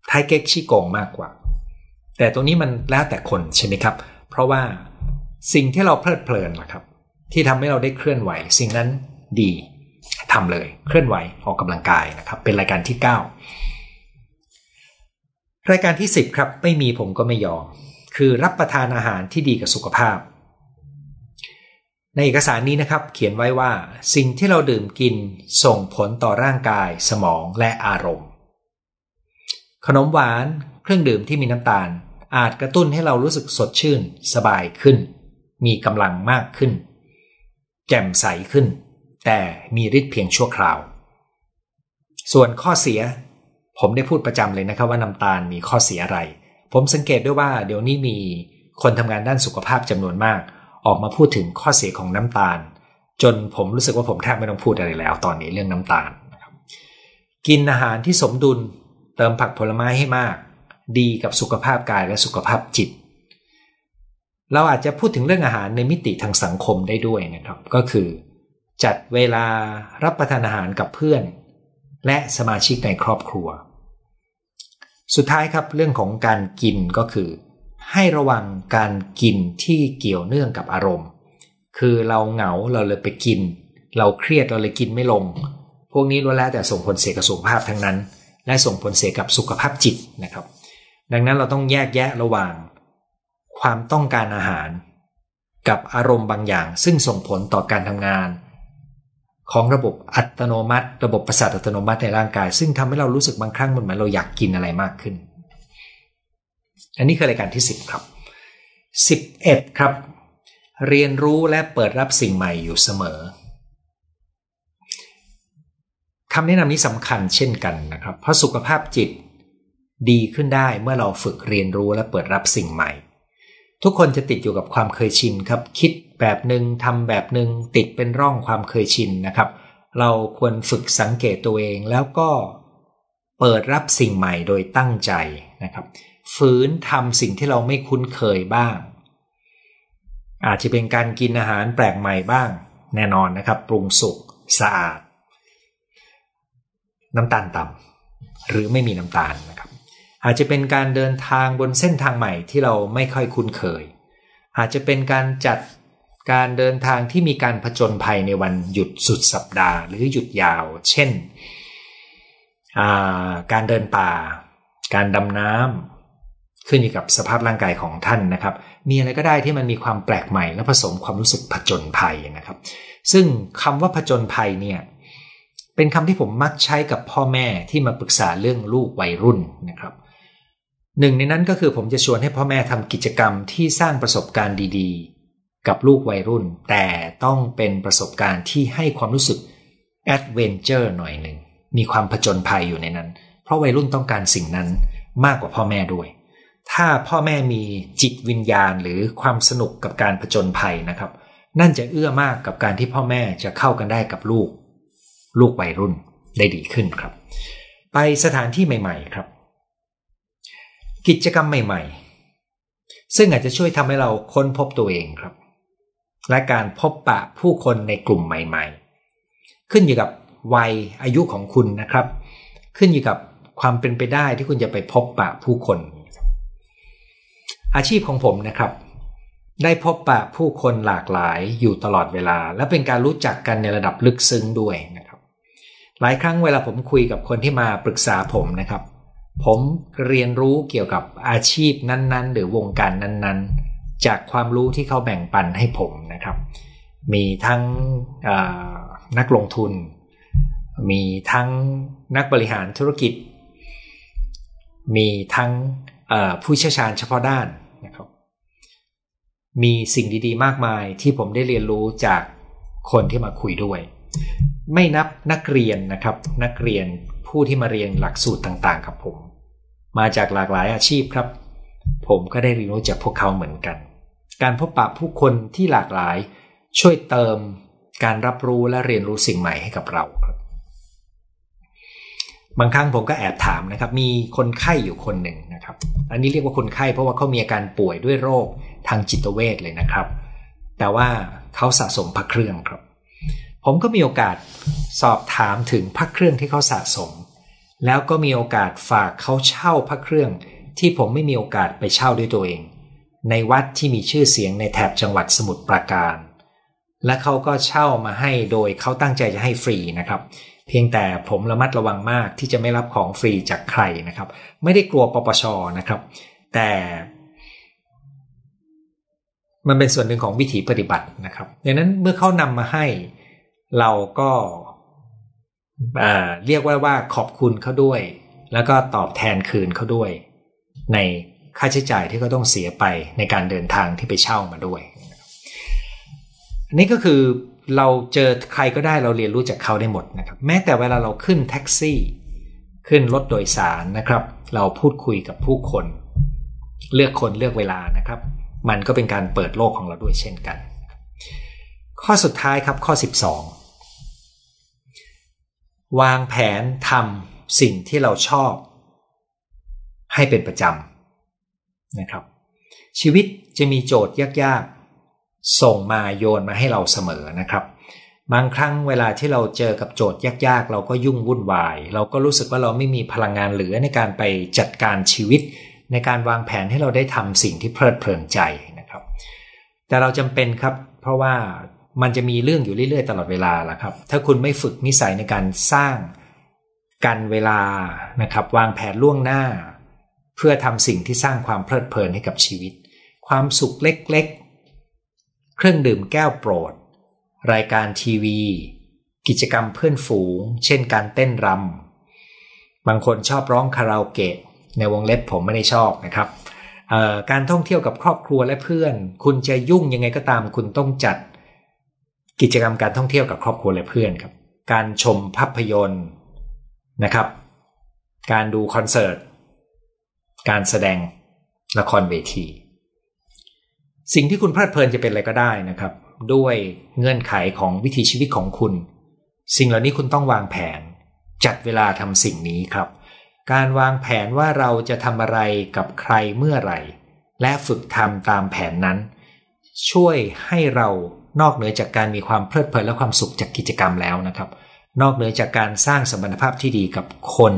ไทเก๊กชิกงมากกว่า แต่ตรงนี้มันแล้วแต่คนใช่ไหมครับ เพราะว่าสิ่งที่เราเพลิดเพลินล่ะครับ ที่ทำให้เราได้เคลื่อนไหว สิ่งนั้นดีทำเลยเคลื่อนไหวออกกำลังกายนะครับ เป็นรายการที่ 9 รายการที่ 10 ครับ ไม่มีผมก็ไม่ยอม คือรับประทานอาหารที่ดีกับสุขภาพ ในเอกสารนี้นะครับ เขียนไว้ว่า สิ่งที่เราดื่มกินส่งผลต่อร่างกาย สมองและอารมณ์ ขนมหวาน เครื่องดื่มที่มีน้ำตาล อาจกระตุ้นให้เรารู้สึกสดชื่น สบายขึ้น มีกำลังมากขึ้น แจ่มใสขึ้น แต่มีฤทธิ์เพียงชั่วคราว ส่วนข้อเสีย ผมได้พูดประจำเลยนะครับว่าน้ำตาลมีข้อเสียอะไร ผมสังเกตด้วยว่าเดี๋ยวนี้มีคนทำงานด้านสุขภาพจำนวนมาก ออกมาพูดถึงข้อเสียของน้ำตาล จนผมรู้สึกว่าผมแทบไม่ต้องพูดอะไรแล้ว ตอนนี้เรื่องน้ำตาลกินอาหารที่สมดุล เติมผักผลไม้ให้มาก ดีกับสุขภาพกายและสุขภาพจิต เราอาจจะพูดถึงเรื่องอาหารในมิติทางสังคมได้ด้วยนะครับ ก็คือ จัดเวลารับประทานอาหารกับเพื่อน และสมาชิกในครอบครัว สุดท้ายครับเรื่องของการกินก็คือ ให้ระวังการกินที่เกี่ยวเนื่องกับอารมณ์ คือเราเหงาเราเลยไปกิน เราเครียดเราเลยกินไม่ลง พวกนี้ล้วนแล้วแต่ส่งผลเสียกับสุขภาพทั้งนั้น และส่งผลเสียกับสุขภาพจิตนะครับ ดังนั้นเราต้องแยกแยะระหว่าง ความต้องการอาหาร กับอารมณ์บางอย่างซึ่งส่งผลต่อการทำงาน ของระบบอัตโนมัติ ระบบประสาทอัตโนมัติในร่างกาย ซึ่งทำให้เรารู้สึกบางครั้งมันเหมือนเราอยากกินอะไรมากขึ้น อันนี้คือรายการที่ 10 ครับ 11 ครับ เรียนรู้และเปิดรับสิ่งใหม่อยู่เสมอคำแนะนำนี้สำคัญเช่นกันนะครับ เพราะสุขภาพจิต ดีขึ้นได้เมื่อเราฝึกเรียนรู้และเปิดรับสิ่งใหม่ ทุกคนจะติดอยู่กับความเคยชินครับ คิดแบบหนึ่งทำแบบหนึ่งติดเป็นร่องความเคยชินนะครับ เราควรฝึกสังเกตตัวเองแล้วก็เปิดรับสิ่งใหม่โดยตั้งใจนะครับ ฝืนทำสิ่งที่เราไม่คุ้นเคยบ้าง อาจจะเป็นการกินอาหารแปลกใหม่บ้าง แน่นอนนะครับ ปรุงสุกสะอาด น้ำตาลต่ำหรือไม่มีน้ำตาลนะ อาจจะเป็นการเดินทางบนเส้นทางใหม่ที่เราไม่ค่อยคุ้นเคย อาจจะเป็นการจัดการเดินทางที่มีการผจญภัยในวันหยุดสุดสัปดาห์ หรือหยุดยาว เช่น การเดินป่า การดำน้ำขึ้นอยู่กับสภาพร่างกายของท่านนะครับ มีอะไรก็ได้ที่มันมีความแปลกใหม่ และผสมความรู้สึกผจญภัยนะครับ ซึ่งคำว่าผจญภัยเนี่ยเป็นคำที่ผมมักใช้กับพ่อแม่ที่มาปรึกษาเรื่องลูกวัยรุ่นนะครับ หนึ่งในนั้นก็คือผมจะชวนให้พ่อแม่ทำกิจกรรมที่สร้างประสบการณ์ดีๆ กับลูกวัยรุ่น แต่ต้องเป็นประสบการณ์ที่ให้ความรู้สึก adventure หน่อยหนึ่ง มีความผจญภัยอยู่ในนั้น เพราะวัยรุ่นต้องการสิ่งนั้นมากกว่าพ่อแม่ด้วย ถ้าพ่อแม่มีจิตวิญญาณหรือความสนุกกับการผจญภัยนะครับ นั่นจะเอื้อมากกับการที่พ่อแม่จะเข้ากันได้กับลูก ลูกวัยรุ่นได้ดีขึ้นครับ ไปสถานที่ใหม่ ๆ ครับ กิจกรรมใหม่ๆ ซึ่งอาจจะช่วยทำให้เราค้นพบตัวเองครับ และการพบปะผู้คนในกลุ่มใหม่ ๆ ขึ้นอยู่กับวัยอายุของคุณนะครับ ขึ้นอยู่กับความเป็นไปได้ที่คุณจะไปพบปะผู้คน อาชีพของผมนะครับ ได้พบปะผู้คนหลากหลายอยู่ตลอดเวลา และเป็นการรู้จักกันในระดับลึกซึ้งด้วยนะครับ หลายครั้งเวลาผมคุยกับคนที่มาปรึกษาผมนะครับ ผมเรียนรู้เกี่ยวกับอาชีพนั้นๆ หรือวงการนั้นๆ จากความรู้ที่เขาแบ่งปันให้ผมนะครับ มีทั้งนักลงทุน มีทั้งนักบริหารธุรกิจ มีทั้งผู้เชี่ยวชาญเฉพาะด้านนะครับ มีสิ่งดีๆ มากมายที่ผมได้เรียนรู้จากคนที่มาคุยด้วย ไม่นับนักเรียนนะครับ นักเรียนผู้ที่มาเรียนหลักสูตรต่างๆ กับผม มาจากหลากหลายอาชีพครับ ผมก็ได้เรียนรู้จากพวกเขาเหมือนกัน การพบปะผู้คนที่หลากหลาย ช่วยเติมการรับรู้และเรียนรู้สิ่งใหม่ให้กับเราครับ บางครั้งผมก็แอบถามนะครับ มีคนไข้อยู่คนหนึ่งนะครับ อันนี้เรียกว่าคนไข้เพราะว่าเขามีอาการป่วยด้วยโรคทางจิตเวชเลยนะครับ แต่ว่าเขาสะสมพระเครื่องครับ ผมก็มีโอกาสสอบถามถึงพระเครื่องที่เขาสะสม แล้วก็มีโอกาสฝากเขาเช่าพระเครื่อง ที่ผมไม่มีโอกาสไปเช่าด้วยตัวเอง ในวัดที่มีชื่อเสียงในแถบจังหวัดสมุทรปราการ และเขาก็เช่ามาให้โดยเขาตั้งใจจะให้ฟรีนะครับ เพียงแต่ผมระมัดระวังมากที่จะไม่รับของฟรีจากใครนะครับ ไม่ได้กลัวปปชนะครับ แต่มันเป็นส่วนหนึ่งของวิถีปฏิบัตินะครับดังนั้นเมื่อเขานำมาให้ เราก็ เรียกว่าว่าขอบคุณเขาด้วย แล้วก็ตอบแทนคืนเขาด้วย ในค่าใช้จ่ายที่เขาต้องเสียไปในการเดินทางที่ไปเช่ามาด้วยอันนี้ก็คือเราเจอใครก็ได้เราเรียนรู้จากเขาได้หมดนะครับแม้แต่เวลาเราขึ้นแท็กซี่ ขึ้นรถโดยสารนะครับ เราพูดคุยกับผู้คน เลือกคนเลือกเวลานะครับ มันก็เป็นการเปิดโลกของเราด้วยเช่นกัน ข้อสุดท้ายครับข้อ 12 วางแผนทำสิ่งที่เราชอบ ให้เป็นประจำนะครับ ชีวิตจะมีโจทย์ยากๆ ส่งมาโยนมาให้เราเสมอนะครับ บางครั้งเวลาที่เราเจอกับโจทย์ยากๆ เราก็ยุ่งวุ่นวาย เราก็รู้สึกว่าเราไม่มีพลังงานเหลือในการไปจัดการชีวิต ในการวางแผนให้เราได้ทำสิ่งที่เพลิดเพลินใจนะครับ แต่เราจำเป็นครับ เพราะว่า มันจะมีเรื่องอยู่เรื่อยๆ ตลอดเวลาแหละครับ ถ้าคุณไม่ฝึกนิสัยในการสร้างกันเวลานะครับ วางแผนล่วงหน้า เพื่อทำสิ่งที่สร้างความเพลิดเพลินให้กับชีวิต ความสุขเล็กๆ เครื่องดื่มแก้วโปรด รายการทีวี กิจกรรมเพื่อนฝูง เช่นการเต้นรำบางคนชอบร้องคาราโอเกะในวงเล็บผมไม่ได้ชอบนะครับการท่องเที่ยวกับครอบครัวและเพื่อน คุณจะยุ่งยังไงก็ตามคุณต้องจัด กิจกรรมการท่องเที่ยวกับครอบครัวและเพื่อนครับ การชมภาพยนตร์นะครับ การดูคอนเสิร์ต การแสดงละครเวที สิ่งที่คุณเพลิดเพลินจะเป็นอะไรก็ได้นะครับ ด้วยเงื่อนไขของวิถีชีวิตของคุณ สิ่งเหล่านี้คุณต้องวางแผน จัดเวลาทำสิ่งนี้ครับ การวางแผนว่าเราจะทำอะไรกับใครเมื่อไหร่ และฝึกทำตามแผนนั้น ช่วยให้เรา นอกเหนือจากการมีความเพลิดเพลินและความสุขจากกิจกรรมแล้วนะครับ นอกเหนือจากการสร้างสมรรถภาพที่ดีกับคน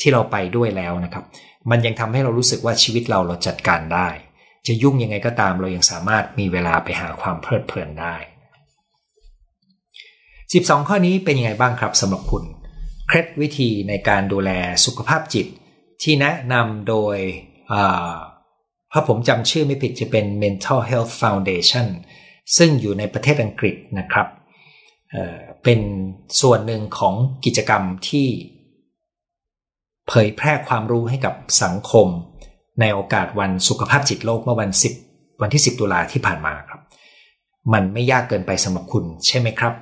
ที่เราไปด้วยแล้วนะครับ มันยังทำให้เรารู้สึกว่าชีวิตเราเราจัดการได้ จะยุ่งยังไงก็ตามเรายังสามารถมีเวลาไปหาความเพลิดเพลินได้ 12 ข้อนี้เป็นยังไงบ้างครับสำหรับคุณเคล็ดวิธีในการดูแลสุขภาพจิต ที่แนะนำโดยถ้าผมจำชื่อไม่ผิดจะเป็น Mental Health Foundation ซึ่งอยู่ในประเทศอังกฤษนะครับเเป็นส่วนหนึ่งของกิจกรรมที่ เผยแพร่ความรู้ให้กับสังคม ในโอกาสวันสุขภาพจิตโลกเมื่อวัน 10 วันที่ 10 ตุลาที่ผ่านมาครับ มันไม่ยากเกินไปสำหรับคุณใช่ไหมครับ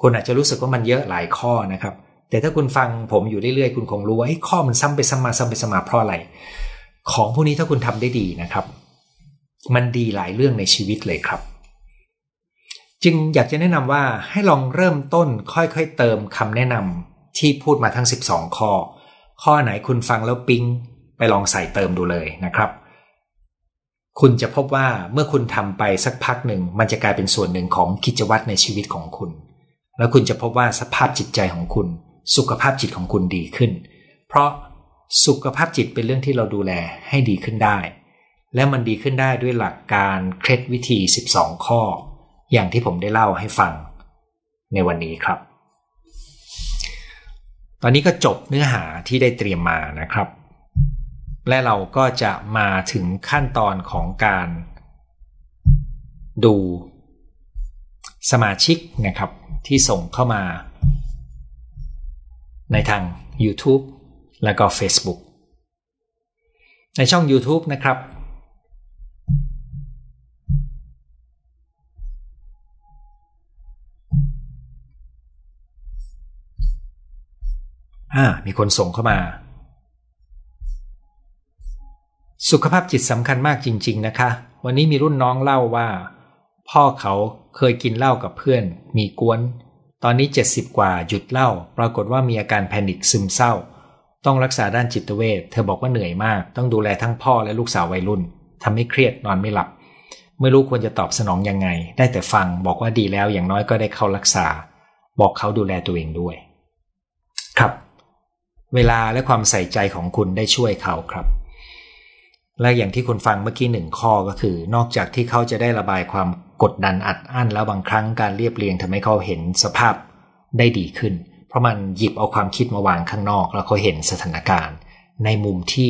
คุณอาจจะรู้สึกว่ามันเยอะหลายข้อนะครับ แต่ถ้าคุณฟังผมอยู่เรื่อยๆ คุณคงรู้ว่าข้อมันซ้ำไปซ้ำมาซ้ำไปซ้ำมาเพราะอะไร ของพวกนี้ถ้าคุณทำได้ดีนะครับ มันดีหลายเรื่องในชีวิตเลยครับ จึงอยากจะแนะนำว่าให้ลองเริ่มต้นค่อยๆเติมคำแนะนำที่พูดมาทั้ง 12 ข้อ ข้อไหนคุณฟังแล้วปิ๊งไปลองใส่เติมดูเลยนะครับ คุณจะพบว่าเมื่อคุณทำไปสักพักหนึ่ง มันจะกลายเป็นส่วนหนึ่งของกิจวัตรในชีวิตของคุณ แล้วคุณจะพบว่าสภาพจิตใจของคุณ สุขภาพจิตของคุณดีขึ้น เพราะสุขภาพจิตเป็นเรื่องที่เราดูแลให้ดีขึ้นได้ และมันดีขึ้นได้ด้วยหลักการเคล็ดวิธี 12 ข้อ อย่างที่ผมได้เล่าให้ฟังในวันนี้ครับ ตอนนี้ก็จบเนื้อหาที่ได้เตรียมมานะครับ และเราก็จะมาถึงขั้นตอนของการดูสมาชิกนะครับที่ส่งเข้ามา ในทาง YouTube และก็ Facebook ในช่อง YouTube นะครับ อ่า มีคนส่งเข้ามา สุขภาพจิตสำคัญมากจริง ๆ นะคะ วันนี้มีรุ่นน้องเล่าว่า พ่อเขาเคยกินเหล้ากับเพื่อน มีกวน ตอนนี้ 70 กว่าหยุดเหล้าปรากฏว่ามีอาการแพนิคซึมเศร้า ต้องรักษาด้านจิตเวชเธอบอกว่าเหนื่อยมาก ต้องดูแลทั้งพ่อและลูกสาววัยรุ่นทำให้เครียดนอนไม่หลับไม่รู้ควรจะตอบสนองยังไง ได้แต่ฟังบอกว่าดีแล้วอย่างน้อยก็ได้เข้ารักษา บอกเขาดูแลตัวเองด้วย เวลาและความใส่ใจของคุณได้ช่วยเขาครับ และอย่างที่คุณฟังเมื่อกี้หนึ่งข้อก็คือ นอกจากที่เขาจะได้ระบายความกดดันอัดอั้นแล้วบางครั้งการเรียบเรียงทำให้เขาเห็นสภาพได้ดีขึ้น เพราะมันหยิบเอาความคิดมาวางข้างนอก แล้วเขาเห็นสถานการณ์ ในมุมที่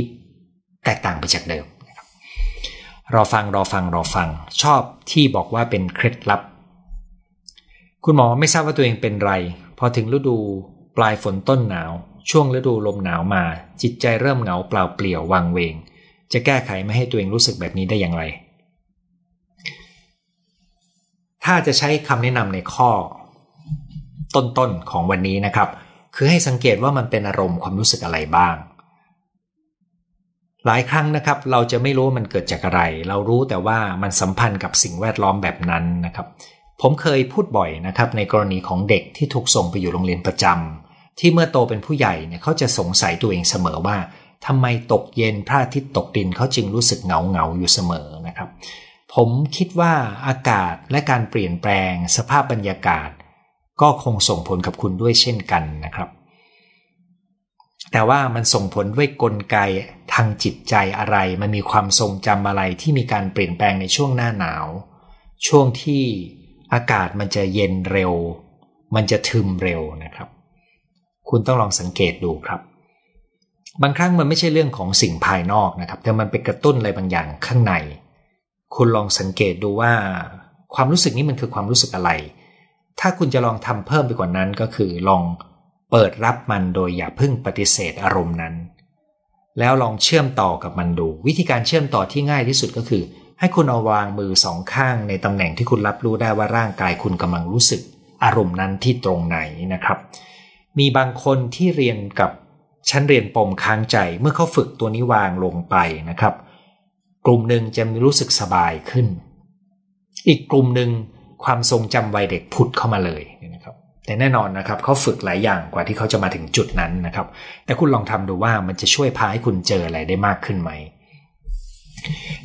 แตกต่างไปจากเดิมรอฟังรอฟังรอฟังชอบที่บอกว่าเป็นเคล็ดลับ คุณหมอไม่ทราบว่าตัวเองเป็นไร พอถึงฤดูปลายฝนต้นหนาว ช่วงฤดูลมหนาวมา จิตใจเริ่มเหงาเปล่าเปลี่ยววังเวง จะแก้ไขไม่ให้ตัวเองรู้สึกแบบนี้ได้อย่างไร ถ้าจะใช้คำแนะนำในข้อ ต้นๆของวันนี้นะครับ คือให้สังเกตว่ามันเป็นอารมณ์ความรู้สึกอะไรบ้าง หลายครั้งนะครับ เราจะไม่รู้ว่ามันเกิดจากอะไร เรารู้แต่ว่ามันสัมพันธ์กับสิ่งแวดล้อมแบบนั้นนะครับ ผมเคยพูดบ่อยนะครับ ในกรณีของเด็กที่ถูกส่งไปอยู่โรงเรียนประจำ ที่เมื่อโตเป็นผู้ใหญ่เนี่ยเขาจะสงสัยตัวเองเสมอว่าทำไมตกเย็นพระอาทิตย์ตกดินเขาจึงรู้สึกเหงาเหงาอยู่เสมอนะครับ ผมคิดว่าอากาศและการเปลี่ยนแปลงสภาพบรรยากาศ ก็คงส่งผลกับคุณด้วยเช่นกันนะครับ แต่ว่ามันส่งผลด้วยกลไกทางจิตใจอะไร มันมีความทรงจำอะไรที่มีการเปลี่ยนแปลงในช่วงหน้าหนาว ช่วงที่อากาศมันจะเย็นเร็ว มันจะทึมเร็วนะครับ คุณต้องลองสังเกตดูครับ บางครั้งมันไม่ใช่เรื่องของสิ่งภายนอกนะครับ แต่มันไปกระตุ้นอะไรบางอย่างข้างใน คุณลองสังเกตดูว่า ความรู้สึกนี้มันคือความรู้สึกอะไร ถ้าคุณจะลองทำเพิ่มไปกว่านั้นก็คือลองเปิดรับมันโดยอย่าพึ่งปฏิเสธอารมณ์นั้น แล้วลองเชื่อมต่อกับมันดู วิธีการเชื่อมต่อที่ง่ายที่สุดก็คือ ให้คุณเอาวางมือสองข้างในตำแหน่งที่คุณรับรู้ได้ว่าร่างกายคุณกำลังรู้สึกอารมณ์นั้นที่ตรงไหนนะครับ มีบางคนที่เรียนกับชั้นเรียนปมค้างใจเมื่อเขาฝึกตัวนี้วางลงไปนะครับ กลุ่มหนึ่งจะมีรู้สึกสบายขึ้น อีกกลุ่มหนึ่งความทรงจำวัยเด็กผุดเข้ามาเลยนะครับ แต่แน่นอนนะครับเขาฝึกหลายอย่างกว่าที่เขาจะมาถึงจุดนั้นนะครับ แต่คุณลองทำดูว่ามันจะช่วยพาให้คุณเจออะไรได้มากขึ้นไหม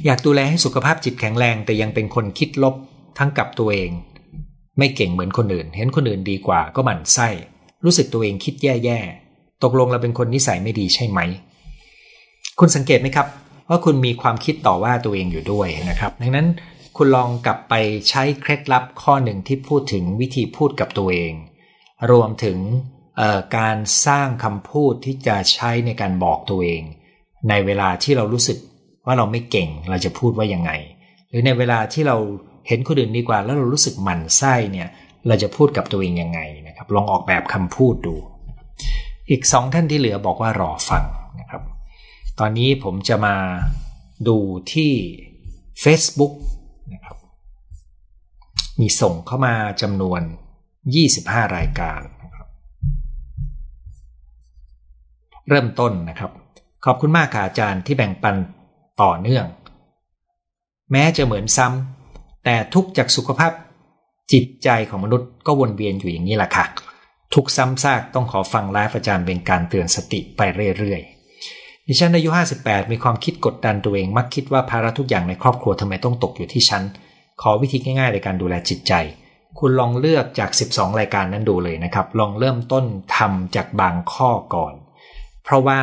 อยากดูแลให้สุขภาพจิตแข็งแรงแต่ยังเป็นคนคิดลบทั้งกับตัวเอง ไม่เก่งเหมือนคนอื่น เห็นคนอื่นดีกว่าก็หมั่นไส้ รู้สึกตัวเองคิดแย่ๆ ตกลงเราเป็นคนนิสัยไม่ดีใช่ไหม คุณสังเกตไหมครับ ว่าคุณมีความคิดต่อว่าตัวเองอยู่ด้วยนะครับ ดังนั้นคุณลองกลับไปใช้เคล็ดลับข้อหนึ่งที่พูดถึงวิธีพูดกับตัวเอง รวมถึงการสร้างคำพูดที่จะใช้ในการบอกตัวเอง ในเวลาที่เรารู้สึกว่าเราไม่เก่งเราจะพูดว่ายังไง หรือในเวลาที่เราเห็นคนอื่นดีกว่าแล้วเรารู้สึกหมั่นไส้เนี่ยเราจะพูดกับตัวเองยังไง ลองออกแบบคำพูดดู อีกสองท่านที่เหลือบอกว่ารอฟังนะครับ ตอนนี้ผมจะมาดูที่ Facebook นะครับ มีส่งเข้ามาจำนวน 25 รายการนะครับ เริ่มต้นนะครับ ขอบคุณมากค่ะอาจารย์ที่แบ่งปันต่อเนื่อง แม้จะเหมือนซ้ำแต่ทุกจากสุขภาพจิตใจของมนุษย์ก็วนเวียนอยู่อย่างนี้แหละค่ะ ทุกซ้ำซากต้องขอฟังไลฟ์อาจารย์เป็นการเตือนสติไปเรื่อยๆ ดิฉันอายุ 58 มีความคิดกดดันตัวเองมักคิดว่าภาระทุกอย่างในครอบครัวทำไมต้องตกอยู่ที่ฉัน ขอวิธีง่ายๆในการดูแลจิตใจ คุณลองเลือกจาก 12 รายการนั้นดูเลยนะครับ ลองเริ่มต้นทำจากบางข้อก่อน เพราะว่า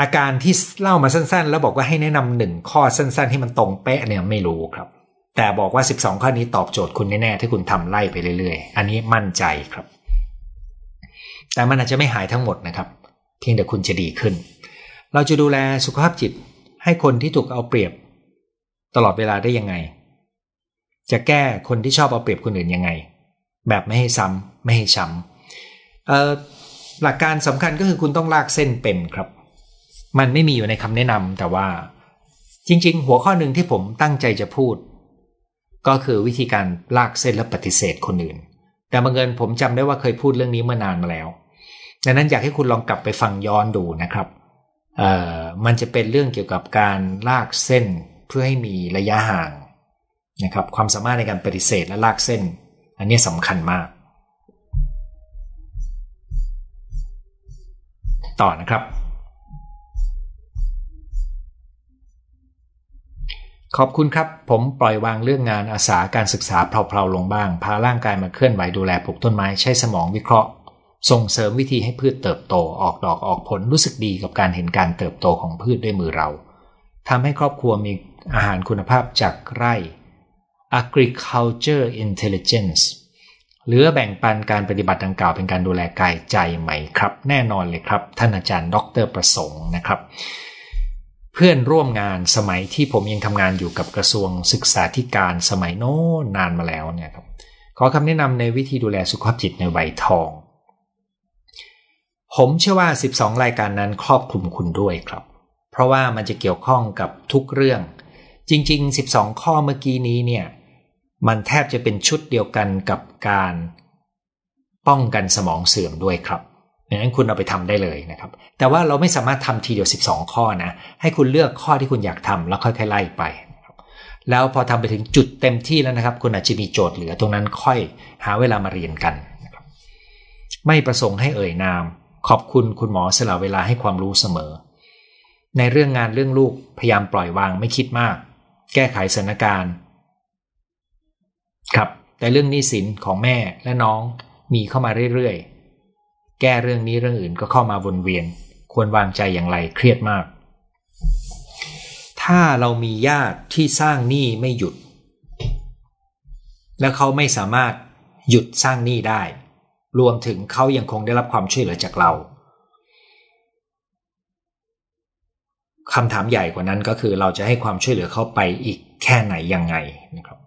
อาการที่เล่ามาสั้นๆ แล้วบอกว่าให้แนะนำหนึ่งข้อสั้น ๆ ให้มันตรงเป๊ะเนี่ยไม่รู้ครับ แต่บอกว่า 12 ข้อนี้ตอบโจทย์คุณแน่ๆถ้าคุณทำไล่ไปเรื่อยๆ อันนี้มั่นใจครับ แต่มันอาจจะไม่หายทั้งหมดนะครับ เพียงแต่คุณจะดีขึ้น เราจะดูแลสุขภาพจิตให้คนที่ถูกเอาเปรียบ ตลอดเวลาได้ยังไง จะแก้คนที่ชอบเอาเปรียบคนอื่นยังไง แบบไม่ให้ซ้ำไม่ให้ช้ำหลักการสำคัญก็คือคุณต้องลากเส้นเป็นครับ มันไม่มีอยู่ในคำแนะนำแต่ว่า จริง ๆ หัวข้อหนึ่งที่ผมตั้งใจจะพูด ก็คือวิธีการลากเส้นและปฏิเสธคนอื่น แต่บางเอิญผมจำได้ว่าเคยพูดเรื่องนี้เมื่อนานมาแล้วดังนั้นอยากให้คุณลองกลับไปฟังย้อนดูนะครับเอ่อมันจะเป็นเรื่องเกี่ยวกับการลากเส้นเพื่อให้มีระยะห่างนะครับ ความสามารถในการปฏิเสธและลากเส้น อันนี้สำคัญมาก ต่อนะครับ ขอบคุณครับ ผมปล่อยวางเรื่องงานอาสาการศึกษาเพลาๆลงบ้าง พาร่างกายมาเคลื่อนไหวดูแลปลูกต้นไม้ใช้สมองวิเคราะห์ ส่งเสริมวิธีให้พืชเติบโตออกดอกออกผลรู้สึกดีกับการเห็นการเติบโตของพืชด้วยมือเราทำให้ครอบครัวมีอาหารคุณภาพจากไร่ agriculture intelligence เหลือแบ่งปันการปฏิบัติดังกล่าวเป็นการดูแลกายใจไหมครับ แน่นอนเลยครับ ท่านอาจารย์ ดรประสงค์นะครับ เพื่อนร่วมงานสมัยที่ผมยังทำงานอยู่กับกระทรวงศึกษาธิการสมัยโน้นนานมาแล้วเนี่ยครับขอคำแนะนำในวิธีดูแลสุขภาพจิตในวัยทอง ผมเชื่อว่า 12 รายการนั้นครอบคลุมคุณด้วยครับ เพราะว่ามันจะเกี่ยวข้องกับทุกเรื่อง จริง ๆ 12 ข้อเมื่อกี้นี้เนี่ยมันแทบจะเป็นชุดเดียวกันกับการ ป้องกันสมองเสื่อมด้วยครับ ดังนั้นคุณเอาไปทำได้เลยนะครับ แต่ว่าเราไม่สามารถทำทีเดียว 12 ข้อนะ ให้คุณเลือกข้อที่คุณอยากทำแล้วค่อยๆไล่ไป แล้วพอทำไปถึงจุดเต็มที่แล้วนะครับ คุณอาจจะมีโจทย์เหลือตรงนั้นค่อยหาเวลามาเรียนกันนะครับไม่ประสงค์ให้เอ่ยนาม ขอบคุณคุณหมอสละเวลาให้ความรู้เสมอ ในเรื่องงานเรื่องลูกพยายามปล่อยวางไม่คิดมาก แก้ไขสถานการณ์ครับแต่เรื่องหนี้สินของแม่และน้องมีเข้ามาเรื่อยๆ แก้เรื่องนี้เรื่องอื่นก็เข้ามาวนเวียน ควรวางใจอย่างไรเครียดมาก ถ้าเรามีญาติที่สร้างหนี้ไม่หยุด และเขาไม่สามารถหยุดสร้างหนี้ได้ รวมถึงเขายังคงได้รับความช่วยเหลือจากเราคำถามใหญ่กว่านั้นก็คือเราจะให้ความช่วยเหลือเขาไปอีกแค่ไหนยังไงนะครับ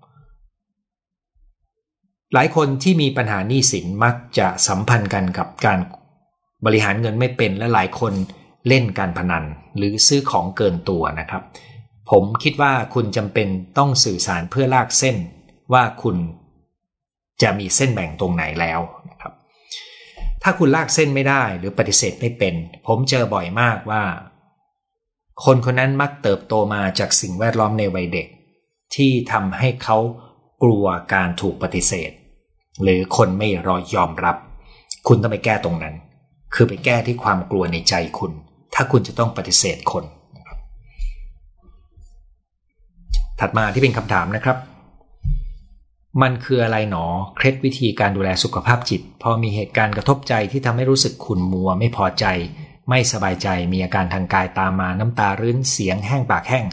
หลายคนที่มีปัญหาหนี้สินมักจะสัมพันธ์กันกับการบริหารเงินไม่เป็นและหลายคนเล่นการพนัน หรือซื้อของเกินตัวนะครับ ผมคิดว่าคุณจำเป็นต้องสื่อสารเพื่อลากเส้นว่าคุณจะมีเส้นแบ่งตรงไหนแล้วนะครับ ถ้าคุณลากเส้นไม่ได้หรือปฏิเสธไม่เป็น ผมเจอบ่อยมากว่า คนคนนั้นมักเติบโตมาจากสิ่งแวดล้อมในวัยเด็ก ที่ทำให้เขากลัวการถูกปฏิเสธ หรือคนไม่รอยอมรับ คุณต้องไปแก้ตรงนั้น คือไปแก้ที่ความกลัวในใจคุณ ถ้าคุณจะต้องปฏิเสธคน ถัดมาที่เป็นคำถามนะครับ มันคืออะไรหนอ เคล็ดวิธีการดูแลสุขภาพจิต พอมีเหตุการณ์กระทบใจที่ทำให้รู้สึกขุ่นมัว ไม่พอใจ ไม่สบายใจ มีอาการทางกายตามมาน้ำตารื้นเสียงแห้งปากแห้ง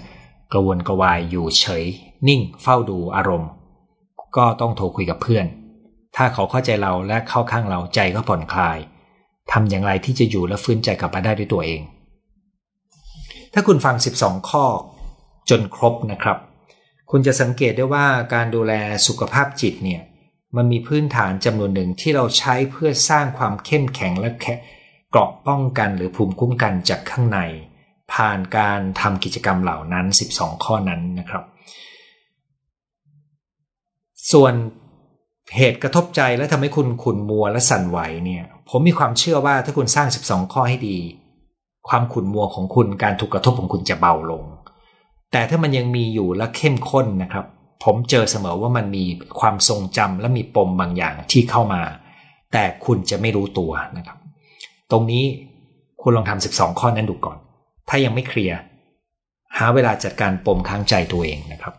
กระวนกระวายอยู่เฉย นิ่งเฝ้าดูอารมณ์ ก็ต้องโทรคุยกับเพื่อน ถ้าเขาเข้าใจเราและเข้าข้างเราใจก็ผ่อนคลายทำอย่างไรที่จะอยู่และฟื้นใจกลับมาได้ด้วยตัวเอง ถ้าคุณฟัง 12 ข้อ จนครบนะครับ คุณจะสังเกตได้ว่าการดูแลสุขภาพจิตเนี่ยมันมีพื้นฐานจำนวนหนึ่งที่เราใช้เพื่อสร้างความเข้มแข็งและแเกราะป้องกันหรือภูมิคุ้มกันจากข้างใน ผ่านการทำกิจกรรมเหล่านั้น 12 ข้อนั้นนะครับ ส่วน เหตุกระทบใจและทำให้คุณขุนมัวและสั่นไหวเนี่ย ผมมีความเชื่อว่าถ้าคุณสร้าง 12 ข้อให้ดี ความขุนมัวของคุณการถูกกระทบของคุณจะเบาลง แต่ถ้ามันยังมีอยู่และเข้มข้นนะครับ ผมเจอเสมอว่ามันมีความทรงจำและมีปมบางอย่างที่เข้ามา แต่คุณจะไม่รู้ตัวนะครับ ตรงนี้คุณลองทำ12 ข้อนั้นดูก่อน ถ้ายังไม่เคลียร์หาเวลาจัดการปมค้างใจตัวเองนะครับ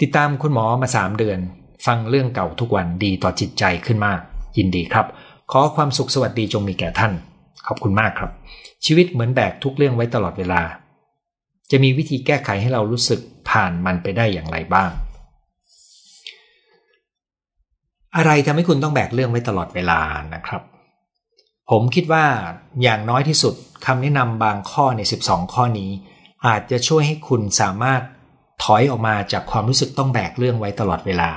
ติดตามคุณหมอมาสามเดือน ฟังเรื่องเก่าทุกวันดีต่อจิตใจขึ้นมาก ยินดีครับ ขอความสุขสวัสดีจงมีแก่ท่าน ขอบคุณมากครับ ชีวิตเหมือนแบกทุกเรื่องไว้ตลอดเวลา จะมีวิธีแก้ไขให้เรารู้สึกผ่านมันไปได้อย่างไรบ้าง อะไรทำให้คุณต้องแบกเรื่องไว้ตลอดเวลานะครับ ผมคิดว่าอย่างน้อยที่สุดคำแนะนำบางข้อใน 12 ข้อนี้ อาจจะช่วยให้คุณสามารถถอยออกมาจากความรู้สึกต้องแบกเรื่องไว้ตลอดเวลา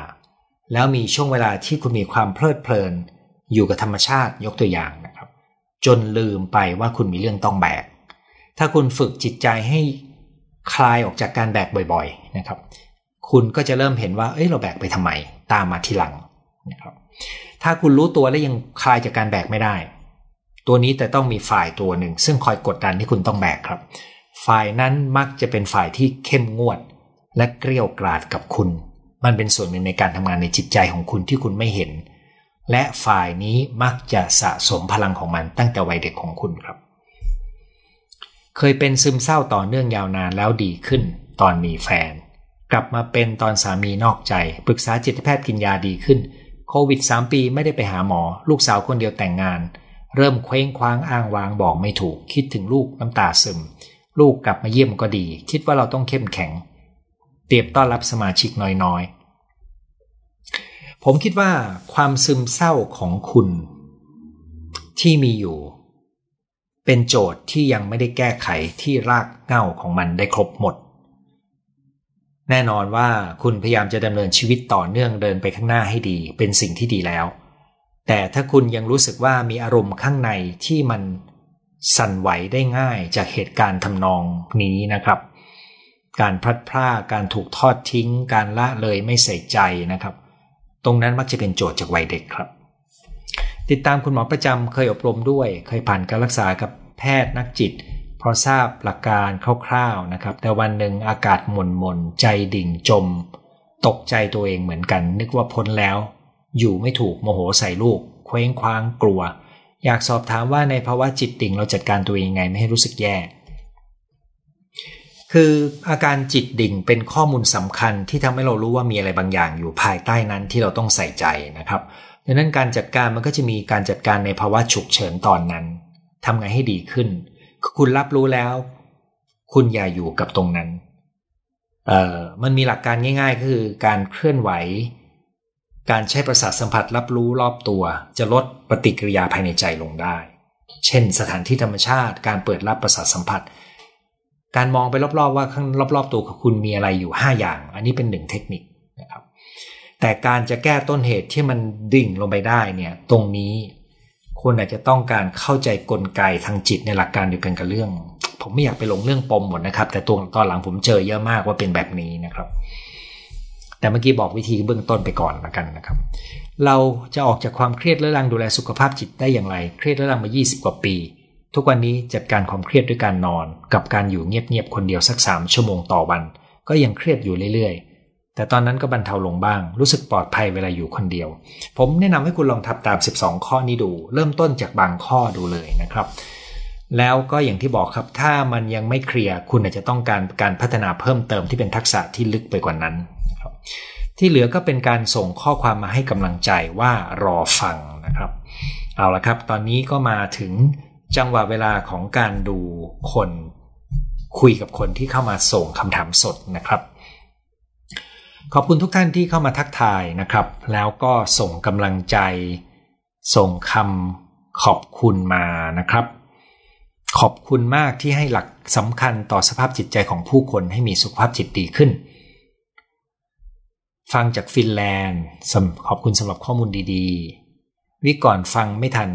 แล้วมีช่วงเวลาที่คุณมีความเพลิดเพลิน อยู่กับธรรมชาติยกตัวอย่างนะครับ จนลืมไปว่าคุณมีเรื่องต้องแบก ถ้าคุณฝึกจิตใจให้คลายออกจากการแบกบ่อยๆนะครับ คุณก็จะเริ่มเห็นว่าเอ้ยเราแบกไปทำไม ตามมาทีหลังนะครับ ถ้าคุณรู้ตัวแล้วยังคลายจากการแบกไม่ได้ ตัวนี้แต่ต้องมีฝ่ายตัวหนึ่ง ซึ่งคอยกดดันที่คุณต้องแบกครับ ฝ่ายนั้นมักจะเป็นฝ่ายที่เข้มงวด และเกลียวกราดกับคุณ มันเป็นส่วนหนึ่งในการทำงานในจิตใจของคุณที่คุณไม่เห็น และฝ่ายนี้มักจะสะสมพลังของมันตั้งแต่วัยเด็กของคุณครับ เคยเป็นซึมเศร้าต่อเนื่องยาวนานแล้วดีขึ้น ตอนมีแฟน กลับมาเป็นตอนสามีนอกใจ ปรึกษาจิตแพทย์กินยาดีขึ้น โควิด 3 ปีไม่ได้ไปหาหมอ ลูกสาวคนเดียวแต่งงาน เริ่มเคว้งคว้างอ้างวางบอกไม่ถูก คิดถึงลูกน้ำตาซึม ลูกกลับมาเยี่ยมก็ดี คิดว่าเราต้องเข้มแข็ง เตรียมต้อนรับสมาชิกน้อยๆ ผมคิดว่าความซึมเศร้าของคุณ ที่มีอยู่ เป็นโจทย์ที่ยังไม่ได้แก้ไขที่รากเหง้าของมันได้ครบหมด แน่นอนว่าคุณพยายามจะดำเนินชีวิตต่อเนื่องเดินไปข้างหน้าให้ดี เป็นสิ่งที่ดีแล้ว แต่ถ้าคุณยังรู้สึกว่ามีอารมณ์ข้างในที่มันสั่นไหวได้ง่ายจากเหตุการณ์ทำนองนี้นะครับ การพลัดพรากการถูกทอดทิ้ง การละเลยไม่ใส่ใจนะครับ ตรงนั้นมักจะเป็นโจทย์จากวัยเด็กครับ ติดตามคุณหมอประจำเคยอบรมด้วย เคยผ่านการรักษากับแพทย์นักจิตพอทราบหลักการคร่าวๆนะครับ แต่วันหนึ่งอากาศหม่นมนใจดิ่งจม ตกใจตัวเองเหมือนกัน นึกว่าพ้นแล้ว อยู่ไม่ถูกโมโหใส่ลูก เคว้งคว้างกลัว อยากสอบถามว่าในภาวะจิตดิ่งเราจัดการตัวเองยังไงไม่ให้รู้สึกแย่ คืออาการจิตดิ่งเป็นข้อมูลสำคัญที่ทำให้เรารู้ว่ามีอะไรบางอย่างอยู่ภายใต้นั้นที่เราต้องใส่ใจนะครับดังนั้นการจัดการมันก็จะมีการจัดการในภาวะฉุกเฉินตอนนั้นทำไงให้ดีขึ้น คุณรับรู้แล้ว คุณอย่าอยู่กับตรงนั้นเอ่อมันมีหลักการง่าย ๆ คือการเคลื่อนไหว การใช้ประสาทสัมผัสรับรู้รอบตัว จะลดปฏิกิริยาภายในใจลงได้ เช่น สถานที่ธรรมชาติ การเปิดรับประสาทสัมผัส การมองไปรอบๆว่าข้างรอบๆตัวของคุณมีอะไรอยู่ 5 อย่าง อันนี้เป็นหนึ่งเทคนิคนะครับ แต่การจะแก้ต้นเหตุที่มันดิ่งลงไปได้เนี่ย ตรงนี้คุณอาจจะต้องการเข้าใจกลไกทางจิตในหลักการเดียวกันกับเรื่อง ผมไม่อยากไปลงเรื่องปมหมดนะครับ แต่ตัวตอนหลังผมเจอเยอะมากว่าเป็นแบบนี้นะครับ แต่เมื่อกี้บอกวิธีเบื้องต้นไปก่อนละกันนะครับ เราจะออกจากความเครียดเรื้อรังดูแลสุขภาพจิตได้อย่างไร เครียดเรื้อรังมา 20 กว่าปี ทุกวันนี้จัดการความเครียดด้วยการนอน กับการอยู่เงียบๆคนเดียวสัก3ชั่วโมงต่อวัน ก็ยังเครียดอยู่เรื่อยๆ แต่ตอนนั้นก็บรรเทาลงบ้าง รู้สึกปลอดภัยเวลาอยู่คนเดียว ผมแนะนำให้คุณลองทำตาม 12 ข้อนี้ดู เริ่มต้นจากบางข้อดูเลยนะครับ แล้วก็อย่างที่บอกครับถ้ามันยังไม่เคลียร์คุณอาจจะต้องการการพัฒนาเพิ่มเติมที่เป็นทักษะที่ลึกไปกว่านั้นที่เหลือก็เป็นการส่งข้อความมาให้กำลังใจว่ารอฟังนะครับ เอาละครับ ตอนนี้ก็มาถึง จังหวะเวลาของการดูคนคุยกับคนที่เข้ามาส่งคำถามสดนะครับ ขอบคุณทุกท่านที่เข้ามาทักทายนะครับ แล้วก็ส่งกำลังใจ ส่งคำขอบคุณมานะครับ ขอบคุณมากที่ให้หลักสำคัญต่อสภาพจิตใจของผู้คนให้มีสุขภาพจิตดีขึ้น ฟังจากฟินแลนด์ขอบคุณสำหรับข้อมูลดีๆ วิก่อนฟังไม่ทัน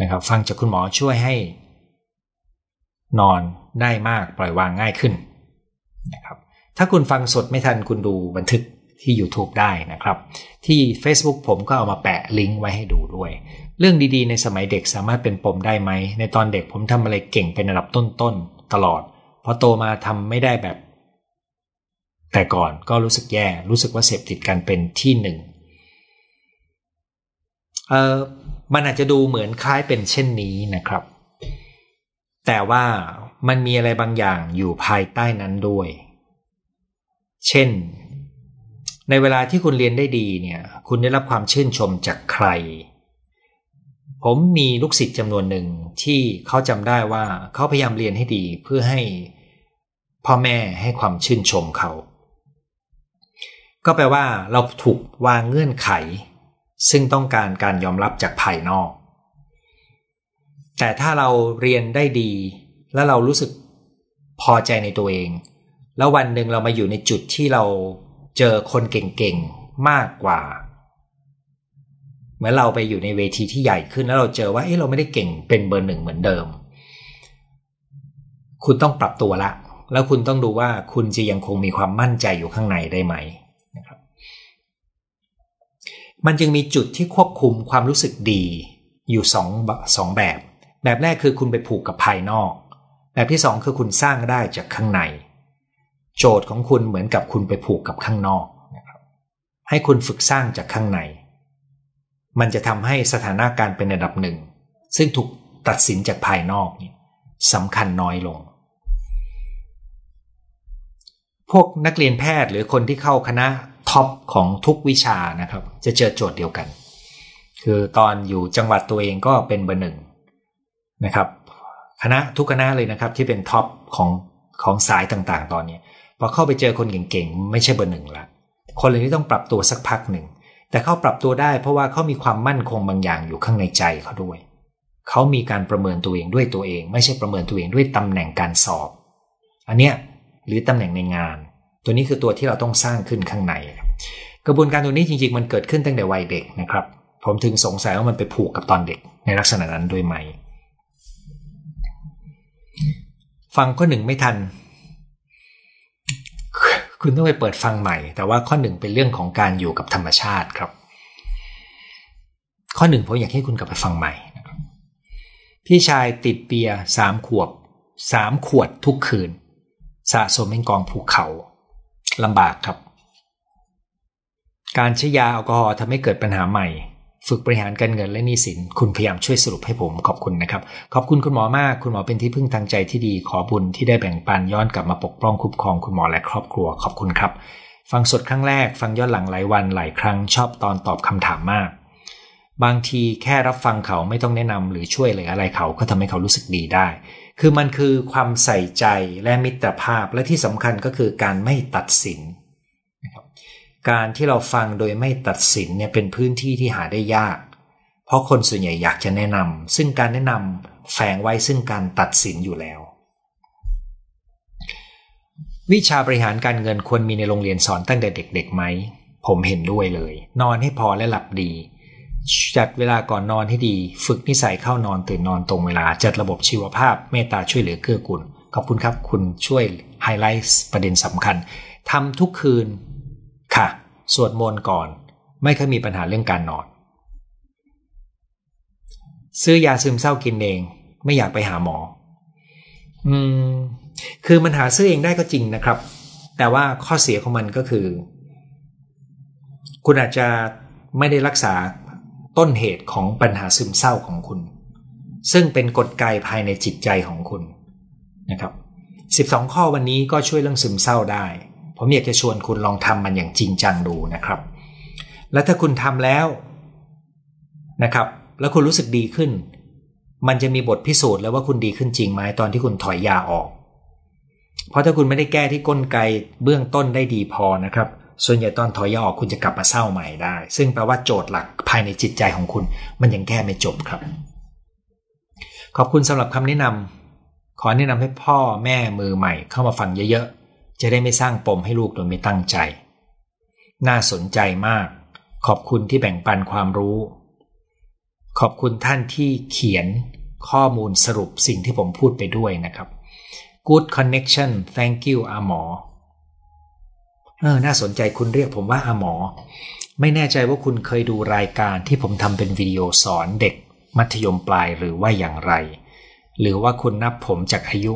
นะครับ ฟังจากคุณหมอช่วยให้ นอนได้มากปล่อยวางง่ายขึ้นนะครับถ้าคุณฟังสดไม่ทันคุณดูบันทึกที่ YouTube ได้นะครับ ที่ Facebook ผมก็เอามาแปะลิงก์ไว้ให้ดูด้วย เรื่องดีๆ ในสมัยเด็กสามารถเป็นปมได้ไหม ในตอนเด็กผมทำอะไรเก่งเป็นระดับต้นๆ ตลอด พอโตมาทำไม่ได้แบบ แต่ก่อนก็รู้สึกแย่ รู้สึกว่าเสพติดกันเป็นที่หนึ่งเออ มันอาจจะดูเหมือนคล้ายเป็นเช่นนี้นะครับ แต่ว่ามันมีอะไรบางอย่างอยู่ภายใต้นั้นด้วย เช่น ในเวลาที่คุณเรียนได้ดีเนี่ย คุณได้รับความชื่นชมจากใคร ผมมีลูกศิษย์จำนวนหนึ่งที่เขาจำได้ว่าเขาพยายามเรียนให้ดีเพื่อให้พ่อแม่ให้ความชื่นชมเขา ก็แปลว่าเราถูกวางเงื่อนไข ซึ่งต้องการการยอมรับจากภายนอก แต่ถ้าเราเรียนได้ดี แล้วเรารู้สึกพอใจในตัวเอง แล้ววันหนึ่งเรามาอยู่ในจุดที่เราเจอคนเก่งๆมากกว่าเหมือนเราไปอยู่ในเวทีที่ใหญ่ขึ้นแล้วเราเจอว่าเอ๊ะเราไม่ได้เก่งเป็นเบอร์หนึ่งเหมือนเดิม คุณต้องปรับตัวละ แล้วคุณต้องดูว่าคุณจะยังคงมีความมั่นใจอยู่ข้างในได้ไหม มันจึงมีจุดที่ควบคุมความรู้สึกดี อยู่สองสองแบบ แบบแรกคือคุณไปผูกกับภายนอก แบบที่สองคือคุณสร้างได้จากข้างใน โจทย์ของคุณเหมือนกับคุณไปผูกกับข้างนอกนะครับให้คุณฝึกสร้างจากข้างใน มันจะทำให้สถานาการเป็นระดับหนึ่ง ซึ่งถูกตัดสินจากภายนอกนี่สำคัญน้อยลง พวกนักเรียนแพทย์หรือคนที่เข้าคณะ top ของทุกวิชานะครับ จะเจอโจทย์เดียวกัน คือตอนอยู่จังหวัดตัวเองก็เป็นเบอร์หนึ่งนะครับ คณะทุกคณะเลยนะครับที่เป็น top ของของสายต่างๆ ตอนนี้พอเข้าไปเจอคนเก่งๆ ไม่ใช่เบอร์หนึ่งละคนเลยที่ต้องปรับตัวสักพักหนึ่ง แต่เขาปรับตัวได้เพราะว่าเขามีความมั่นคงบางอย่างอยู่ข้างในใจเขาด้วย เขามีการประเมินตัวเองด้วยตัวเอง ไม่ใช่ประเมินตัวเองด้วยตำแหน่งการสอบ อันเนี้ยหรือตำแหน่งในงาน ตัวนี้คือตัวที่เราต้องสร้างขึ้นข้างใน กระบวนการตัวนี้จริง ๆ มันเกิดขึ้นตั้งแต่วัยเด็กนะครับ ผมถึงสงสัยว่ามันไปผูกกับตอนเด็กในลักษณะนั้นด้วยไหม ฟังข้อหนึ่งไม่ทัน คุณต้องไปเปิดฟังใหม่ แต่ว่าข้อหนึ่งเป็นเรื่องของการอยู่กับธรรมชาติครับ ข้อหนึ่งผมอยากให้คุณกลับไปฟังใหม่นะครับพี่ชายติดเบียร์สามขวบสามขวดทุกคืน สะสมเป็นกองภูเขาลำบากครับ การใช้ยาแอลกอฮอล์ทำให้เกิดปัญหาใหม่ ฝึกบริหารการเงินและหนี้สิน คุณพยายามช่วยสรุปให้ผมขอบคุณนะครับ ขอบคุณคุณหมอมาก คุณหมอเป็นที่พึ่งทางใจที่ดี ขอบุญที่ได้แบ่งปันย้อนกลับมาปกป้องคุ้มครองคุณหมอและครอบครัว ขอบคุณครับ ฟังสดครั้งแรก ฟังย้อนหลังหลายวันหลายครั้งชอบตอนตอบคำถามมาก บางทีแค่รับฟังเขาไม่ต้องแนะนำหรือช่วยเหลืออะไรเขาก็ทำให้เขารู้สึกดีได้ คือมันคือความใส่ใจและมิตรภาพและที่สำคัญก็คือการไม่ตัดสิน การที่เราฟังโดยไม่ตัดสินเนี่ยเป็นพื้นที่ที่หาได้ยาก เพราะคนส่วนใหญ่อยากจะแนะนำซึ่งการแนะนำแฝงไว้ซึ่งการตัดสินอยู่แล้ว วิชาบริหารการเงินควรมีในโรงเรียนสอนตั้งแต่เด็กๆไหม ผมเห็นด้วยเลย นอนให้พอและหลับดี จัดเวลาก่อนนอนให้ดี ฝึกนิสัยเข้านอนตื่นนอนตรงเวลา จัดระบบชีวภาพเมตตาช่วยเหลือเกื้อกูลขอบคุณครับคุณช่วยไฮไลท์ประเด็นสำคัญทำทุกคืน ค่ะ สวดมนต์ก่อน ไม่เคยมีปัญหาเรื่องการนอน ซื้อยาซึมเศร้ากินเอง ไม่อยากไปหาหมอ อืม คือมันหาซื้อเองได้ก็จริงนะครับ แต่ว่าข้อเสียของมันก็คือ คุณอาจจะไม่ได้รักษาต้นเหตุของปัญหาซึมเศร้าของคุณ ซึ่งเป็นกฎไกภายในจิตใจของคุณนะครับ 12 ข้อวันนี้ก็ช่วยเรื่องซึมเศร้าได้ ผมอยากจะชวนคุณลองทำมันอย่างจริงจังดูนะครับ แล้วถ้าคุณทำแล้วนะครับ แล้วคุณรู้สึกดีขึ้น มันจะมีบทพิสูจน์แล้วว่าคุณดีขึ้นจริงไหมตอนที่คุณถอยยาออก เพราะถ้าคุณไม่ได้แก้ที่ก้นไกเบื้องต้นได้ดีพอนะครับ ส่วนใหญ่ตอนถอยยาออกคุณจะกลับมาเศร้าใหม่ได้ ซึ่งแปลว่าโจทย์หลักภายในจิตใจของคุณ มันยังแก้ไม่จบครับ ขอบคุณสำหรับคำแนะนำขอแนะนำให้พ่อแม่มือใหม่เข้ามาฟังเยอะๆ จะได้ไม่สร้างปมให้ลูกโดยไม่ตั้งใจ น่าสนใจมาก ขอบคุณที่แบ่งปันความรู้ ขอบคุณท่านที่เขียนข้อมูลสรุปสิ่งที่ผมพูดไปด้วยนะครับ Good connection thank you อาหมอเออน่าสนใจคุณเรียกผมว่าอาหมอ ไม่แน่ใจว่าคุณเคยดูรายการที่ผมทำเป็นวิดีโอสอนเด็กมัธยมปลายหรือว่าอย่างไร หรือว่าคุณนับผมจากอายุ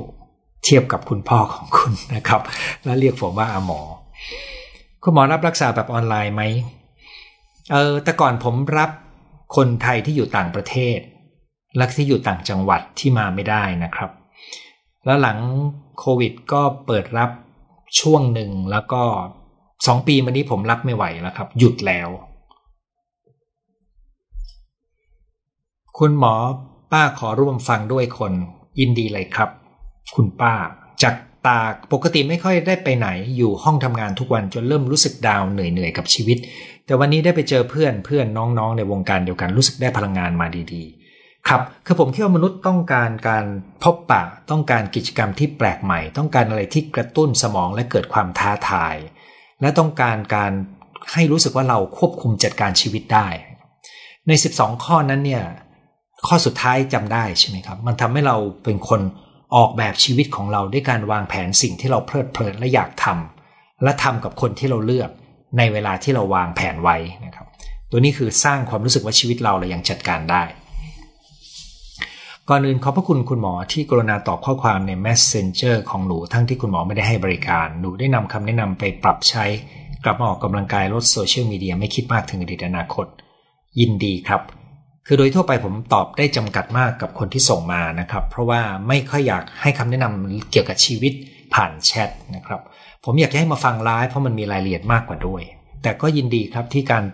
เทียบกับคุณพ่อของคุณนะครับ แล้วเรียกผมว่าอาหมอ คุณหมอรับรักษาแบบออนไลน์ไหมเออแต่ก่อนผมรับคนไทยที่อยู่ต่างประเทศและที่อยู่ต่างจังหวัดที่มาไม่ได้นะครับ แล้วหลังโควิดก็เปิดรับช่วงหนึ่งแล้วก็สองปีมานี้ผมรับไม่ไหวแล้วครับ หยุดแล้ว คุณหมอป้าขอร่วมฟังด้วยคนยินดีเลยครับ คุณป้า จากตาปกติไม่ค่อยได้ไปไหนอยู่ห้องทำงานทุกวันจนเริ่มรู้สึกดาวเหนื่อยๆกับชีวิต แต่วันนี้ได้ไปเจอเพื่อนเพื่อนน้องๆ ในวงการเดียวกันรู้สึกได้พลังงานมาดีๆ ครับคือผมคิดว่ามนุษย์ต้องการการพบปะต้องการกิจกรรมที่แปลกใหม่ ต้องการอะไรที่กระตุ้นสมองและเกิดความท้าทาย และต้องการการให้รู้สึกว่าเราควบคุมจัดการชีวิตได้ ใน 12 ข้อนั้นเนี่ยข้อสุดท้ายจำได้ใช่ไหมครับ มันทำให้เราเป็นคน ออกแบบชีวิตของเราด้วยการวางแผนสิ่งที่เราเพลิดเพลินและอยากทำและทำกับคนที่เราเลือกในเวลาที่เราวางแผนไว้นะครับ ตัวนี้คือสร้างความรู้สึกว่าชีวิตเราเรายังจัดการได้ ก่อนอื่นขอบพระคุณคุณหมอที่กรุณาตอบข้อความใน Messenger ของหนูทั้งที่คุณหมอไม่ได้ให้บริการ หนูได้นำคำแนะนำไปปรับใช้ กลับมาออกกำลังกายลดโซเชียลมีเดียไม่คิดมากถึงอดีตอนาคต ยินดีครับ คือโดยทั่วไปผมตอบได้จำกัดมากกับคนที่ส่งมานะครับ เพราะว่าไม่ค่อยอยากให้คำแนะนำเกี่ยวกับชีวิตผ่านแชทนะครับ ผมอยากให้มาฟังไลฟ์เพราะมันมีรายละเอียดมากกว่าด้วย แต่ก็ยินดีครับที่การ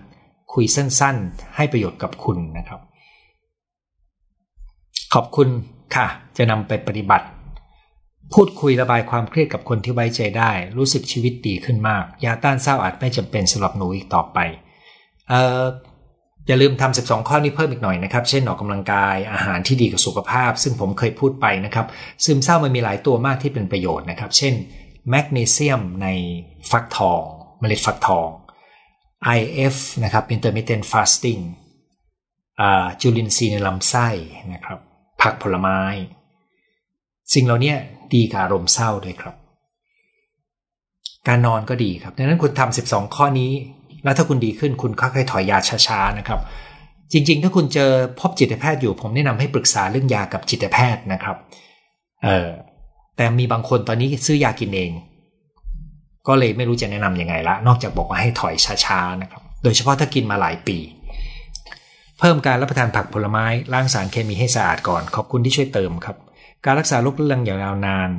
คุยสั้นๆ ให้ประโยชน์กับคุณนะครับ ขอบคุณค่ะ จะนำไปปฏิบัติ พูดคุยระบายความเครียดกับคนที่ไว้ใจได้ รู้สึกชีวิตดีขึ้นมาก ยาต้านเศร้าอาจไม่จำเป็นสำหรับหนูอีกต่อไปเอย่าลืมทำ 12 ข้อนี้เพิ่มอีกหน่อยนะครับ เช่นออกกำลังกายอาหารที่ดีกับสุขภาพ ซึ่งผมเคยพูดไปนะครับ ซึมเศร้ามันมีหลายตัวมากที่เป็นประโยชน์นะครับ เช่นแมกนีเซียมในฟักทอง เมล็ดฟักทอง IF นะครับ intermittent fasting จุลินทรีย์ในลำไส้นะครับ ผักผลไม้ สิ่งเหล่านี้ดีกับอารมณ์เศร้าด้วยครับ การนอนก็ดีครับ ดังนั้นคุณทำ 12 ข้อนี้ แล้วถ้าคุณดีขึ้นคุณค่อยๆถอยยาช้าๆนะครับ จริง ๆ ถ้าคุณเจอพบจิตแพทย์อยู่ ผมแนะนำให้ปรึกษาเรื่องยากับจิตแพทย์นะครับ เออแต่มีบางคนตอนนี้ซื้อยากินเอง ก็เลยไม่รู้จะแนะนำยังไงละ นอกจากบอกว่าให้ถอยช้าๆนะครับ โดยเฉพาะถ้ากินมาหลายปี เพิ่มการรับประทานผักผลไม้ล้างสารเคมีให้สะอาดก่อน ขอบคุณที่ช่วยเติมครับ การรักษาโรคเรื้อรังอย่างยาวนาน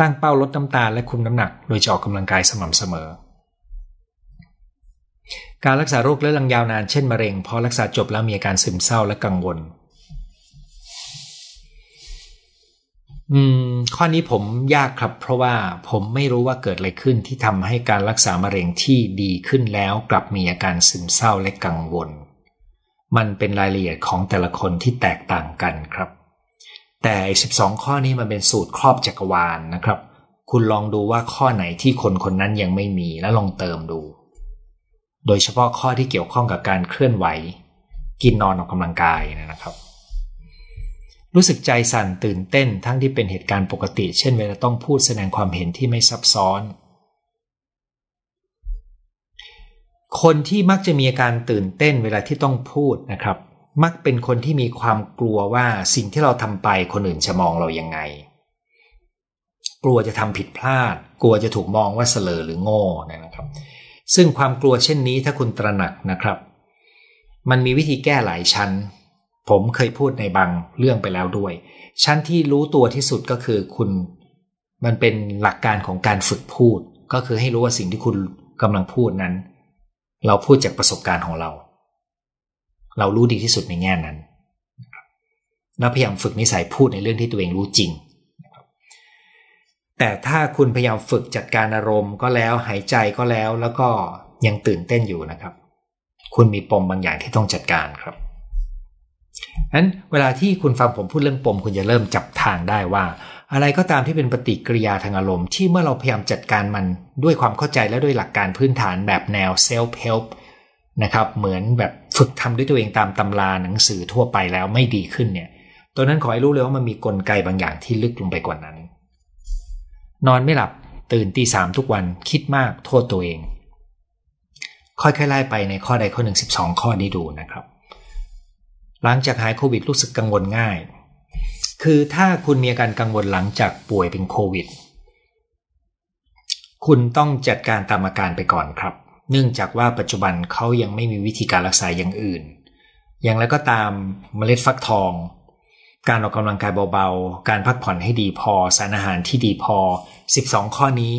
ตั้งเป้าลดน้ำตาลและคุมน้ำหนัก โดยจะออกกำลังกายสม่ำเสมอ การรักษาโรคเรื้อรังยาวนานเช่นมะเร็งพอรักษาจบแล้วมีอาการซึมเศร้าและกังวล อืม ข้อนี้ผมยากครับ เพราะว่าผมไม่รู้ว่าเกิดอะไรขึ้นที่ทำให้การรักษามะเร็งที่ดีขึ้นแล้ว กลับมีอาการซึมเศร้าและกังวล มันเป็นรายละเอียดของแต่ละคนที่แตกต่างกันครับ แต่ 12 ข้อนี้มันเป็นสูตรครอบจักรวาลนนะครับ คุณลองดูว่าข้อไหนที่คนคนนั้นยังไม่มีแล้วลองเติมดู โดยเฉพาะข้อที่เกี่ยวข้องกับการเคลื่อนไหว กินนอนออกกำลังกายนะครับ รู้สึกใจสั่นตื่นเต้นทั้งที่เป็นเหตุการณ์ปกติ เช่นเวลาต้องพูดแสดงความเห็นที่ไม่ซับซ้อน คนที่มักจะมีอาการตื่นเต้นเวลาที่ต้องพูดนะครับ มักเป็นคนที่มีความกลัวว่าสิ่งที่เราทำไปคนอื่นจะมองเรายังไง กลัวจะทำผิดพลาด กลัวจะถูกมองว่าเสลอหรือโง่นะครับ ซึ่งความกลัวเช่นนี้ถ้าคุณตระหนักนะครับ มันมีวิธีแก้หลายชั้น ผมเคยพูดในบางเรื่องไปแล้วด้วย ชั้นที่รู้ตัวที่สุดก็คือคุณ มันเป็นหลักการของการฝึกพูด ก็คือให้รู้ว่าสิ่งที่คุณกำลังพูดนั้น เราพูดจากประสบการณ์ของเรา เรารู้ดีที่สุดในแง่นั้นแล้วพยายามฝึกนิสัยพูดในเรื่องที่ตัวเองรู้จริง แต่ถ้าคุณพยายามฝึกจัดการอารมณ์ก็แล้วหายใจก็แล้วแล้วก็ยังตื่นเต้นอยู่นะครับ คุณมีปมบางอย่างที่ต้องจัดการครับนั้นเวลาที่คุณฟังผมพูดเรื่องปม คุณจะเริ่มจับทางได้ว่า อะไรก็ตามที่เป็นปฏิกิริยาทางอารมณ์ ที่เมื่อเราพยายามจัดการมันด้วยความเข้าใจและด้วยหลักการพื้นฐานแบบแนว self help นะครับเหมือนแบบฝึกทำด้วยตัวเองตามตำราหนังสือทั่วไปแล้วไม่ดีขึ้นเนี่ยตัวนั้นขอให้รู้เลยว่ามันมีกลไกบางอย่างที่ลึกลงไปกว่านั้น นอนไม่หลับตื่นตีสามทุกวันคิดมากโทษตัวเอง ค่อยๆไล่ไปในข้อใดข้อหนึ่งสิบสองข้อนี้ดูนะครับ หลังจากหายโควิดรู้สึกกังวลง่าย คือถ้าคุณมีอาการกังวลหลังจากป่วยเป็นโควิด คุณต้องจัดการตามอาการไปก่อนครับ เนื่องจากว่าปัจจุบันเขายังไม่มีวิธีการรักษาอย่างอื่น อย่างไรก็ตามเมล็ดฟักทอง การออกกำลังกายเบาๆ การพักผ่อนให้ดีพอ สารอาหารที่ดีพอ 12 ข้อนี้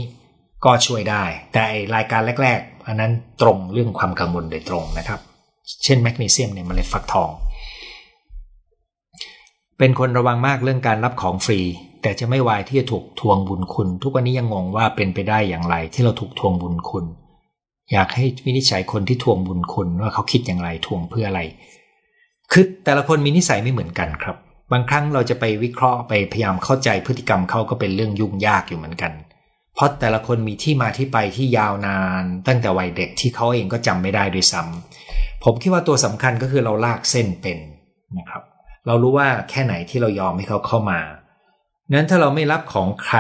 ก็ช่วยได้ แต่รายการแรก ๆ อันนั้นตรงเรื่องความกังวลโดยตรงนะครับ เช่นแมกนีเซียมในเมล็ดฟักทอง เป็นคนระวังมากเรื่องการรับของฟรี แต่จะไม่วายที่จะถูกทวงบุญคุณ ทุกวันนี้ยังงงว่าเป็นไปได้อย่างไรที่เราถูกทวงบุญคุณ อยากให้วินิจฉัยคนที่ทวงบุญคุณว่าเขาคิดอย่างไรทวงเพื่ออะไร คือแต่ละคนมีนิสัยไม่เหมือนกันครับ บางครั้งเราจะไปวิเคราะห์ไปพยายามเข้าใจพฤติกรรมเขาก็เป็นเรื่องยุ่งยากอยู่เหมือนกัน เพราะแต่ละคนมีที่มาที่ไปที่ยาวนาน ตั้งแต่วัยเด็กที่เขาเองก็จำไม่ได้ด้วยซ้ำผมคิดว่าตัวสำคัญก็คือเราลากเส้นเป็นนะครับ เรารู้ว่าแค่ไหนที่เรายอมให้เขาเข้ามานั้นถ้าเราไม่รับของใคร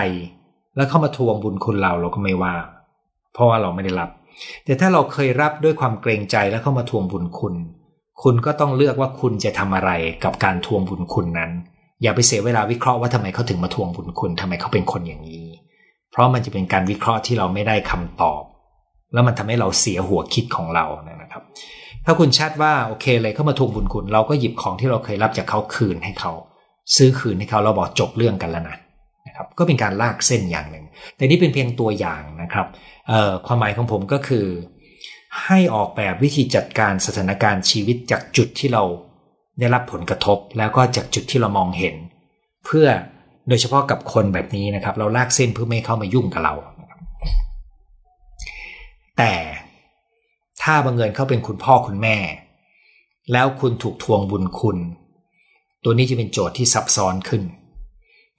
แล้วเข้ามาทวงบุญคุณเราเราก็ไม่ว่า เพราะว่าเราไม่ได้รับ แต่ถ้าเราเคยรับด้วยความเกรงใจแล้วเข้ามาทวงบุญคุณ คุณก็ต้องเลือกว่าคุณจะทำอะไรกับการทวงบุญคุณนั้น อย่าไปเสียเวลาวิเคราะห์ว่าทำไมเขาถึงมาทวงบุญคุณทำไมเขาเป็นคนอย่างนี้ เพราะมันจะเป็นการวิเคราะห์ที่เราไม่ได้คำตอบ แล้วมันทำให้เราเสียหัวคิดของเรานะครับ ถ้าคุณชัดว่าโอเคเลยเขามาทวงบุญคุณ เราก็หยิบของที่เราเคยรับจากเขาคืนให้เขา ซื้อคืนให้เขาเราบอกจบเรื่องกันแล้วนะนะครับก็เป็นการลากเส้นอย่างหนึ่งแต่นี่เป็นเพียงตัวอย่างนะครับความหมายของผมก็คือ ให้ออกแบบวิธีจัดการสถานการณ์ชีวิตจากจุดที่เราได้รับผลกระทบแล้วก็จากจุดที่เรามองเห็น เพื่อโดยเฉพาะกับคนแบบนี้นะครับ เราลากเส้นเพื่อไม่เข้ามายุ่งกับเรา แต่ถ้าบังเอิญเขาเป็นคุณพ่อคุณแม่ แล้วคุณถูกทวงบุญคุณ ตัวนี้จะเป็นโจทย์ที่ซับซ้อนขึ้น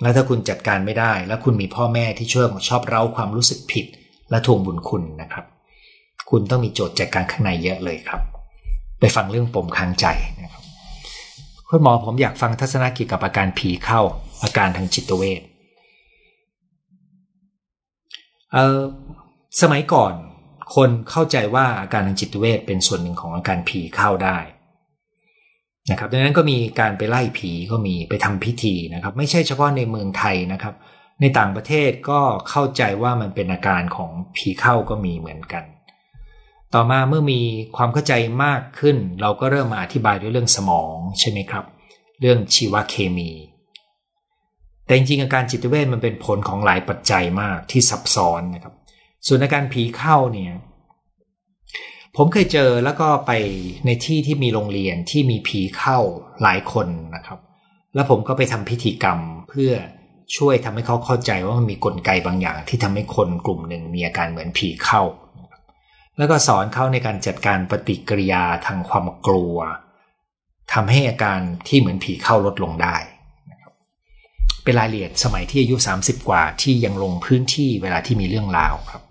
แล้วถ้าคุณจัดการไม่ได้ แล้วคุณมีพ่อแม่ที่ช่วยชอบเร้าความรู้สึกผิด และทวงบุญคุณนะครับ คุณต้องมีโจทย์จากการข้างในเยอะเลยครับ ไปฟังเรื่องปมค้างใจนะครับคุณหมอผมอยากฟังทัศนะเกี่ยวกับอาการผีเข้า อาการทางจิตเวชเออสมัยก่อนคนเข้าใจว่าอาการทางจิตเวชเป็นส่วนหนึ่งของอาการผีเข้าได้นะครับดังนั้นก็มีการไปไล่ผีก็มีไปทำพิธีนะครับ ไม่ใช่เฉพาะในเมืองไทยนะครับ ในต่างประเทศก็เข้าใจว่ามันเป็นอาการของผีเข้าก็มีเหมือนกัน ต่อมาเมื่อมีความเข้าใจมากขึ้น เราก็เริ่มมาอธิบายด้วยเรื่องสมองใช่ไหมครับ เรื่องชีวเคมี แต่จริงๆอาการจิตเวชมันเป็นผลของหลายปัจจัยมากที่ซับซ้อนนะครับ ส่วนอาการผีเข้าเนี่ยผมเคยเจอแล้วก็ไปในที่ที่มีโรงเรียนที่มีผีเข้าหลายคนนะครับ แล้วผมก็ไปทำพิธีกรรมเพื่อช่วยทำให้เขาเข้าใจว่ามันมีกลไกบางอย่าง ที่ทำให้คนกลุ่มหนึ่งมีอาการเหมือนผีเข้า แล้วก็สอนเขาในการจัดการปฏิกิริยาทางความกลัวทำให้อาการที่เหมือนผีเข้าลดลงได้เป็นรายละเอียดสมัยที่อายุ 30 กว่าที่ยังลงพื้นที่เวลาที่มีเรื่องราวครับ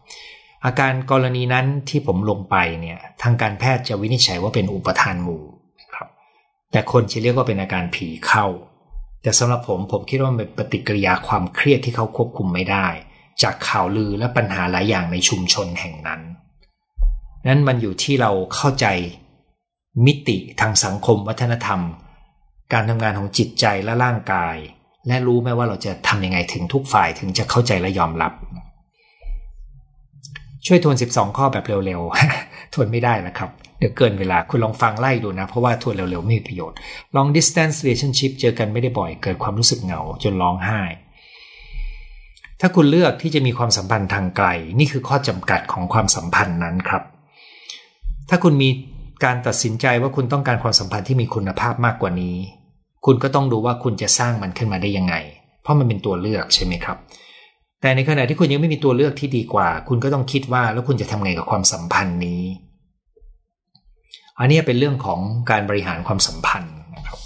อาการกรณีนั้นที่ผมลงไปเนี่ยทางการแพทย์จะวินิจฉัยว่าเป็นอุปทานหมู่ครับ แต่คนจะเรียกว่าเป็นอาการผีเข้า แต่สำหรับผมผมคิดว่าเป็นปฏิกิริยาความเครียดที่เขาควบคุมไม่ได้ จากข่าวลือและปัญหาหลายอย่างในชุมชนแห่งนั้น นั้นมันอยู่ที่เราเข้าใจ มิติทางสังคมวัฒนธรรม การทำงานของจิตใจและร่างกาย และรู้ไหมว่าเราจะทำยังไงถึงทุกฝ่ายถึงจะเข้าใจและยอมรับ ช่วยทวน 12 ข้อแบบเร็วๆ ทวนไม่ได้นะครับ เดี๋ยวเกินเวลาคุณลองฟังไล่ดูนะ เพราะว่าทวนเร็วๆ ไม่มีประโยชน์ long distance relationship เจอกันไม่ได้บ่อยเกิดความรู้สึกเหงาจนร้องไห้ถ้าคุณเลือกที่จะมีความสัมพันธ์ทางไกล นี่คือข้อจำกัดของความสัมพันธ์นั้นครับ ถ้าคุณมีการตัดสินใจว่าคุณต้องการความสัมพันธ์ที่มีคุณภาพมากกว่านี้ คุณก็ต้องดูว่าคุณจะสร้างมันขึ้นมาได้ยังไง เพราะมันเป็นตัวเลือกใช่ไหมครับ แต่ในขณะที่คุณยังไม่มีตัวเลือกที่ดีกว่า คุณก็ต้องคิดว่าแล้วคุณจะทำไงกับความสัมพันธ์นี้ อันนี้เป็นเรื่องของการบริหารความสัมพันธ์นะครับ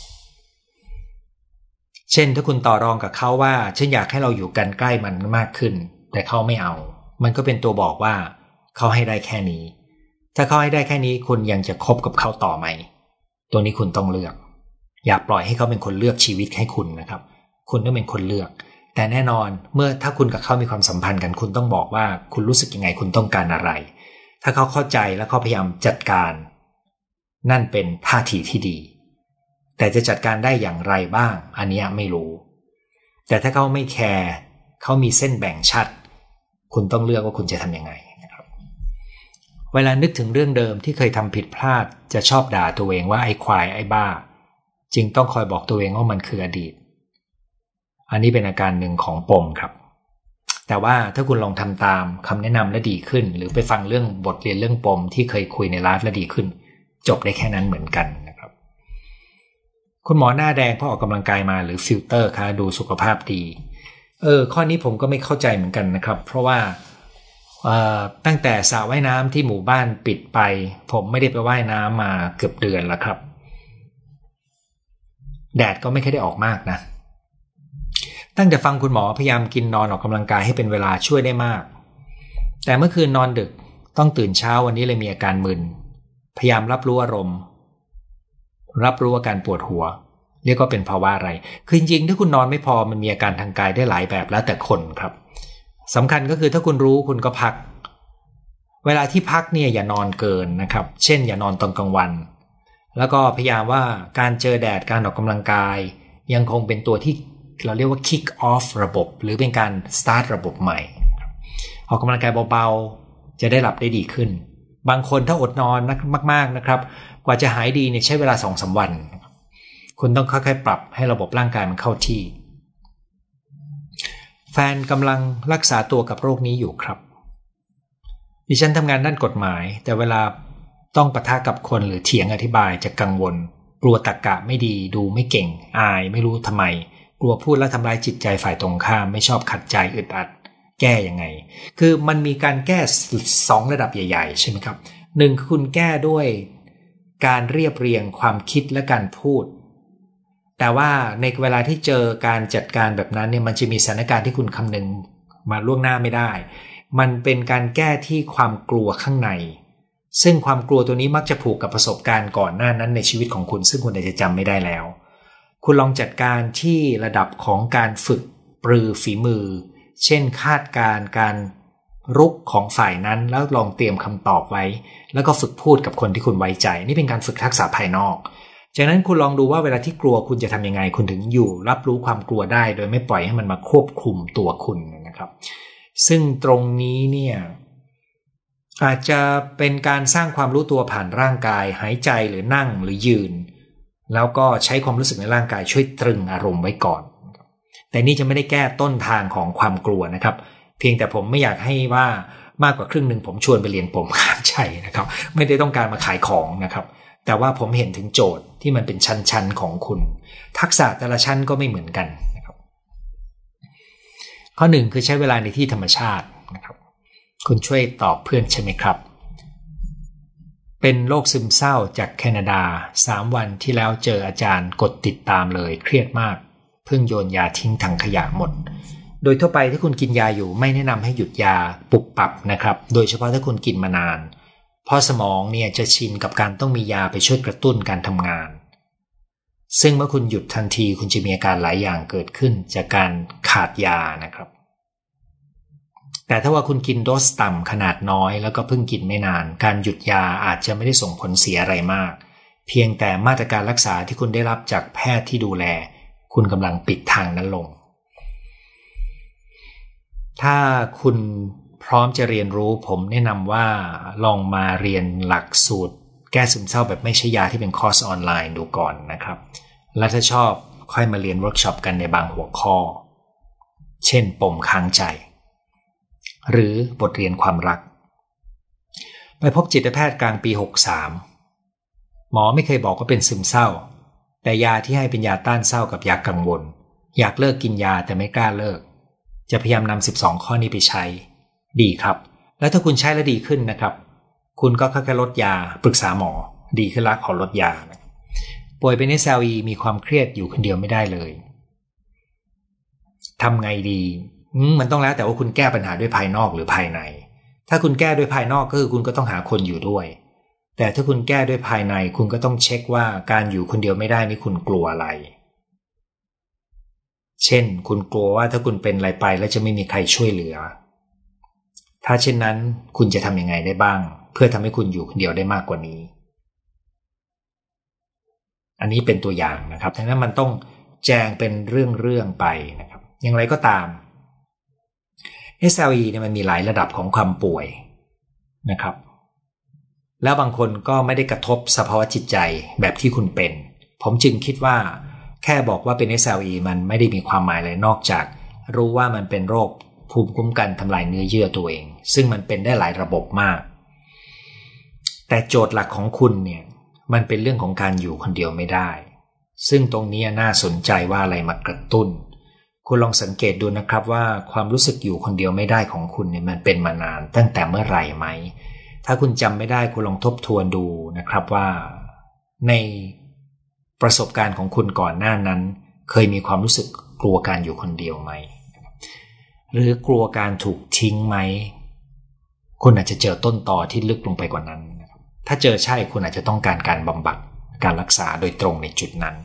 เช่นถ้าคุณต่อรองกับเขาว่าฉันอยากให้เราอยู่กันใกล้มันมากขึ้น แต่เขาไม่เอา มันก็เป็นตัวบอกว่าเขาให้ได้แค่นี้ ถ้าเขาให้ได้แค่นี้คุณยังจะคบกับเขาต่อไหม ตัวนี้คุณต้องเลือก อย่าปล่อยให้เขาเป็นคนเลือกชีวิตให้คุณนะครับ คุณต้องเป็นคนเลือก แต่แน่นอนเมื่อถ้าคุณกับเขามีความสัมพันธ์กัน คุณต้องบอกว่าคุณรู้สึกยังไงคุณต้องการอะไร ถ้าเขาเข้าใจและเขาพยายามจัดการ นั่นเป็นท่าทีที่ดี แต่จะจัดการได้อย่างไรบ้าง อันนี้ไม่รู้ แต่ถ้าเขาไม่แคร์เขามีเส้นแบ่งชัด คุณต้องเลือกว่าคุณจะทำยังไง เวลานึกถึงเรื่องเดิมที่เคยทำผิดพลาด จะชอบด่าตัวเองว่าไอ้ควายไอ้บ้า จึงต้องคอยบอกตัวเองว่ามันคืออดีต อันนี้เป็นอาการหนึ่งของปมครับ แต่ว่าถ้าคุณลองทำตามคำแนะนำและดีขึ้น หรือไปฟังเรื่องบทเรียนเรื่องปมที่เคยคุยในไลฟ์และดีขึ้น จบได้แค่นั้นเหมือนกันนะครับ คุณหมอหน้าแดงเพราะออกกำลังกายมาหรือฟิลเตอร์คะดูสุขภาพดี เออ ข้อนี้ผมก็ไม่เข้าใจเหมือนกันนะครับ เพราะว่า ตั้งแต่สระว่ายน้ำที่หมู่บ้านปิดไป ผมไม่ได้ไปว่ายน้ำมาเกือบเดือนแล้วครับ แดดก็ไม่ค่อยได้ออกมากนะ ตั้งแต่ฟังคุณหมอพยายามกินนอนออกกำลังกายให้เป็นเวลาช่วยได้มาก แต่เมื่อคืนนอนดึกต้องตื่นเช้าวันนี้เลยมีอาการมึน พยายามรับรู้อารมณ์ รับรู้อาการปวดหัวเรียกว่าเป็นภาวะอะไร คือจริงๆถ้าคุณนอนไม่พอมันมีอาการทางกายได้หลายแบบแล้วแต่คนครับ สำคัญก็คือถ้าคุณรู้คุณก็พัก เวลาที่พักเนี่ยอย่านอนเกินนะครับ เช่น อย่านอนตอนกลางวัน แล้วก็พยายามว่าการเจอแดดการออกกำลังกาย ยังคงเป็นตัวที่เราเรียกว่า kick off ระบบ หรือเป็นการ start ระบบใหม่ ออกกำลังกายเบาๆ จะได้หลับได้ดีขึ้น บางคนถ้าอดนอนมาก ๆนะครับ กว่าจะหายดีเนี่ยใช้เวลาสองสาวัน คุณต้องค่อยๆ ปรับให้ระบบร่างกายมันเข้าที่ แฟนกำลังรักษาตัวกับโรคนี้อยู่ครับ ดิฉันทำงานด้านกฎหมาย แต่เวลาต้องปะทะกับคนหรือเถียงอธิบายจะกังวล กลัวตะกกะไม่ดีดูไม่เก่ง อายไม่รู้ทำไม กลัวพูดแล้วทำร้ายจิตใจฝ่ายตรงข้ามไม่ชอบขัดใจอึดอัด แก้ยังไง คือมันมีการแก้สองระดับใหญ่ ๆ ใช่ไหมครับหนึ่งคือคุณแก้ด้วยการเรียบเรียงความคิดและการพูด แต่ว่าในเวลาที่เจอการจัดการแบบนั้นเนี่ยมันจะมีสถานการณ์ที่คุณคำนึงมาล่วงหน้าไม่ได้ มันเป็นการแก้ที่ความกลัวข้างใน ซึ่งความกลัวตัวนี้มักจะผูกกับประสบการณ์ก่อนหน้านั้นในชีวิตของคุณ ซึ่งคุณอาจจะจำไม่ได้แล้ว คุณลองจัดการที่ระดับของการฝึกปรือฝีมือ เช่นคาดการการรุกของฝ่ายนั้นแล้วลองเตรียมคำตอบไว้ แล้วก็ฝึกพูดกับคนที่คุณไว้ใจ นี่เป็นการฝึกทักษะภายนอก จากนั้นคุณลองดูว่าเวลาที่กลัวคุณจะทำยังไง คุณถึงอยู่ รับรู้ความกลัวได้ โดยไม่ปล่อยให้มันมาควบคุมตัวคุณนะครับ ซึ่งตรงนี้เนี่ยอาจจะเป็นการสร้างความรู้ตัวผ่านร่างกาย หายใจหรือนั่งหรือยืน แล้วก็ใช้ความรู้สึกในร่างกายช่วยตรึงอารมณ์ไว้ก่อน แต่นี่จะไม่ได้แก้ต้นทางของความกลัวนะครับ เพียงแต่ผมไม่อยากให้ว่ามากกว่าครึ่งหนึ่งผมชวนไปเรียนผมขานใจนะครับ ไม่ได้ต้องการมาขายของนะครับ แต่ว่าผมเห็นถึงโจทย์ที่มันเป็นชั้นๆของคุณ ทักษะแต่ละชั้นก็ไม่เหมือนกันนะครับ ข้อหนึ่งคือใช้เวลาในที่ธรรมชาตินะครับ คุณช่วยตอบเพื่อนใช่ไหมครับ เป็นโรคซึมเศร้าจากแคนาดาสามวันที่แล้วเจออาจารย์กดติดตามเลยเครียดมาก เพิ่งโยนยาทิ้งถังขยะหมดโดยทั่วไปถ้าคุณกินยาอยู่ไม่แนะนำให้หยุดยาปุบปับนะครับ โดยเฉพาะถ้าคุณกินมานาน เพราะสมองเนี่ยจะชินกับการต้องมียาไปช่วยกระตุ้นการทำงาน ซึ่งเมื่อคุณหยุดทันทีคุณจะมีอาการหลายอย่างเกิดขึ้นจากการขาดยานะครับ แต่ถ้าว่าคุณกินโดสต่ำขนาดน้อยแล้วก็เพิ่งกินไม่นาน การหยุดยาอาจจะไม่ได้ส่งผลเสียอะไรมาก เพียงแต่มาตรการรักษาที่คุณได้รับจากแพทย์ที่ดูแล คุณกำลังปิดทางนั้นลงถ้าคุณ พร้อมจะเรียนรู้ผมแนะนำว่าลองมาเรียนหลักสูตร แก้ซึมเศร้าแบบไม่ใช่ยาที่เป็นคอร์สออนไลน์ดูก่อนนะครับ และถ้าชอบค่อยมาเรียนเวิร์กช็อปกันในบางหัวข้อ เช่นปมค้างใจ หรือบทเรียนความรัก ไปพบจิตแพทย์กลางปี 63 หมอไม่เคยบอกว่าเป็นซึมเศร้า แต่ยาที่ให้เป็นยาต้านเศร้ากับยากังวล อยากเลิกกินยาแต่ไม่กล้าเลิก จะพยายามนำ12 ข้อนี้ไปใช้ ดีครับ แล้วถ้าคุณใช้แล้วดีขึ้นนะครับ คุณก็ค่อยๆลดยาปรึกษาหมอ ดีขึ้นละขอลดยา ป่วยเป็นเอสเอมีความเครียดอยู่คนเดียวไม่ได้เลยทำไงดี มันต้องแล้วแต่ว่าคุณแก้ปัญหาด้วยภายนอกหรือภายใน ถ้าคุณแก้ด้วยภายนอกก็คือคุณก็ต้องหาคนอยู่ด้วย แต่ถ้าคุณแก้ด้วยภายในคุณก็ต้องเช็คว่าการอยู่คนเดียวไม่ได้นี่คุณกลัวอะไร เช่น คุณกลัวว่าถ้าคุณเป็นอะไรไปแล้วจะไม่มีใครช่วยเหลือ ถ้าเช่นนั้นคุณจะทำยังไงได้บ้าง เพื่อทำให้คุณอยู่คนเดียวได้มากกว่านี้ อันนี้เป็นตัวอย่างนะครับดังนั้นมันต้องแจงเป็นเรื่องๆไปนะครับ อย่างไรก็ตาม SLE เนี่ยมันมีหลายระดับของความป่วยนะครับ แล้วบางคนก็ไม่ได้กระทบสภาวะจิตใจแบบที่คุณเป็น ผมจึงคิดว่า แค่บอกว่าเป็น SLE มันไม่ได้มีความหมายอะไรนอกจาก รู้ว่ามันเป็นโรค ภูมิคุ้มกันทำลายเนื้อเยื่อตัวเอง ซึ่งมันเป็นได้หลายระบบมาก แต่โจทย์หลักของคุณเนี่ยมันเป็นเรื่องของการอยู่คนเดียวไม่ได้ ซึ่งตรงนี้น่าสนใจว่าอะไรมากระตุ้น คุณลองสังเกตดูนะครับว่าความรู้สึกอยู่คนเดียวไม่ได้ของคุณเนี่ยมันเป็นมานานตั้งแต่เมื่อไหร่ไหม ถ้าคุณจำไม่ได้คุณลองทบทวนดูนะครับว่า ในประสบการณ์ของคุณก่อนหน้านั้น เคยมีความรู้สึกกลัวการอยู่คนเดียวไหม หรือกลัวการถูกทิ้งไหม คุณอาจจะเจอต้นต่อที่ลึกลงไปกว่านั้น ถ้าเจอใช่คุณอาจจะต้องการการบำบัดการรักษาโดยตรงในจุดนั้น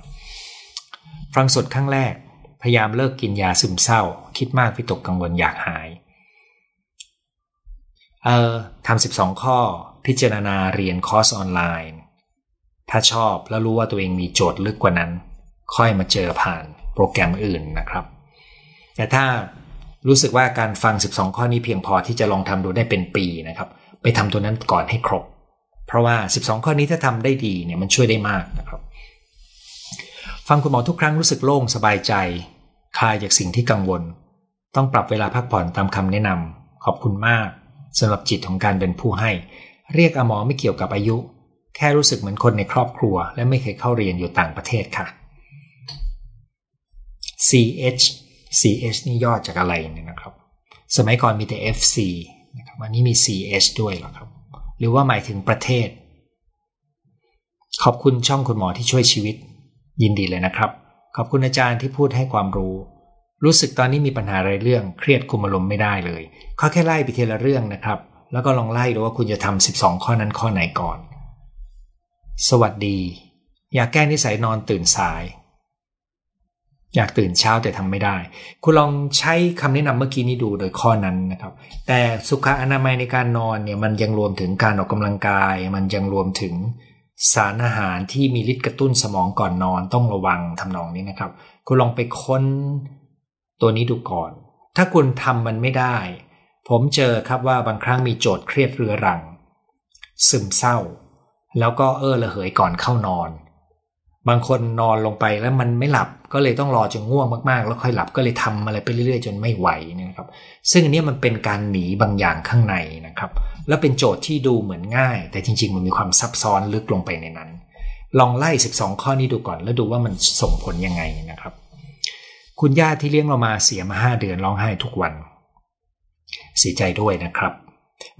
ฟังสดครั้งแรก พยายามเลิกกินยาซึมเศร้า คิดมากวิตกกังวลอยากหาย เออทำสิบสองข้อ พิจารณาเรียนคอร์สออนไลน์ ถ้าชอบแล้วรู้ว่าตัวเองมีโจทย์ลึกกว่านั้น ค่อยมาเจอผ่านโปรแกรมอื่นนะครับ แต่ถ้า รู้สึกว่าการฟัง 12 ข้อนี้เพียงพอที่จะลองทำดูได้เป็นปีนะครับ ไปทำตัวนั้นก่อนให้ครบ เพราะว่า 12 ข้อนี้ถ้าทำได้ดีเนี่ยมันช่วยได้มากนะครับ ฟังคุณหมอทุกครั้งรู้สึกโล่งสบายใจ คลายจากสิ่งที่กังวล ต้องปรับเวลาพักผ่อนตามคำแนะนำขอบคุณมากสำหรับจิตของการเป็นผู้ให้ เรียกอหมอไม่เกี่ยวกับอายุ แค่รู้สึกเหมือนคนในครอบครัว และไม่เคยเข้าเรียนอยู่ต่างประเทศค่ะ CH CH นี่ย่อจากอะไรเนี่ยนะครับ สมัยก่อนมีแต่ FC นะครับอันนี้มี CH ด้วยหรอครับ หรือว่าหมายถึงประเทศ ขอบคุณช่องคุณหมอที่ช่วยชีวิต ยินดีเลยนะครับ ขอบคุณอาจารย์ที่พูดให้ความรู้ รู้สึกตอนนี้มีปัญหาอะไรเรื่อง เครียดคุมอารมณ์ไม่ได้เลยเขาแค่ไล่ไปทีละเรื่องนะครับ แล้วก็ลองไล่ดูว่าคุณจะทำ12 ข้อนั้นข้อไหนก่อน สวัสดี อยากแก้นิสัยนอนตื่นสาย อยากตื่นเช้าแต่ทำไม่ได้ คุณลองใช้คำแนะนำเมื่อกี้นี้ดูโดยข้อนั้นนะครับ แต่สุขอนามัยในการนอนเนี่ยมันยังรวมถึงการออกกำลังกาย มันยังรวมถึงสารอาหารที่มีฤทธิ์กระตุ้นสมองก่อนนอนต้องระวังทำนองนี้นะครับ คุณลองไปค้นตัวนี้ดูก่อน ถ้าคุณทำมันไม่ได้ ผมเจอครับว่าบางครั้งมีโจทย์เครียดเรื้อรัง ซึมเศร้า แล้วก็เออระเหยก่อนเข้านอน บางคนนอนลงไปแล้วมันไม่หลับก็เลยต้องรอจนง่วงมากๆ แล้วค่อยหลับก็เลยทำอะไรไปเรื่อยๆ จนไม่ไหวนะครับ ซึ่งอันนี้มันเป็นการหนีบางอย่างข้างในนะครับ แล้วเป็นโจทย์ที่ดูเหมือนง่าย แต่จริง ๆ มันมีความซับซ้อนลึกลงไปในนั้น ลองไล่ 12 ข้อนี้ดูก่อน แล้วดูว่ามันส่งผลยังไงนะครับ คุณย่าที่เลี้ยงเรามาเสียมาห้าเดือนร้องไห้ทุกวัน เสียใจด้วยนะครับ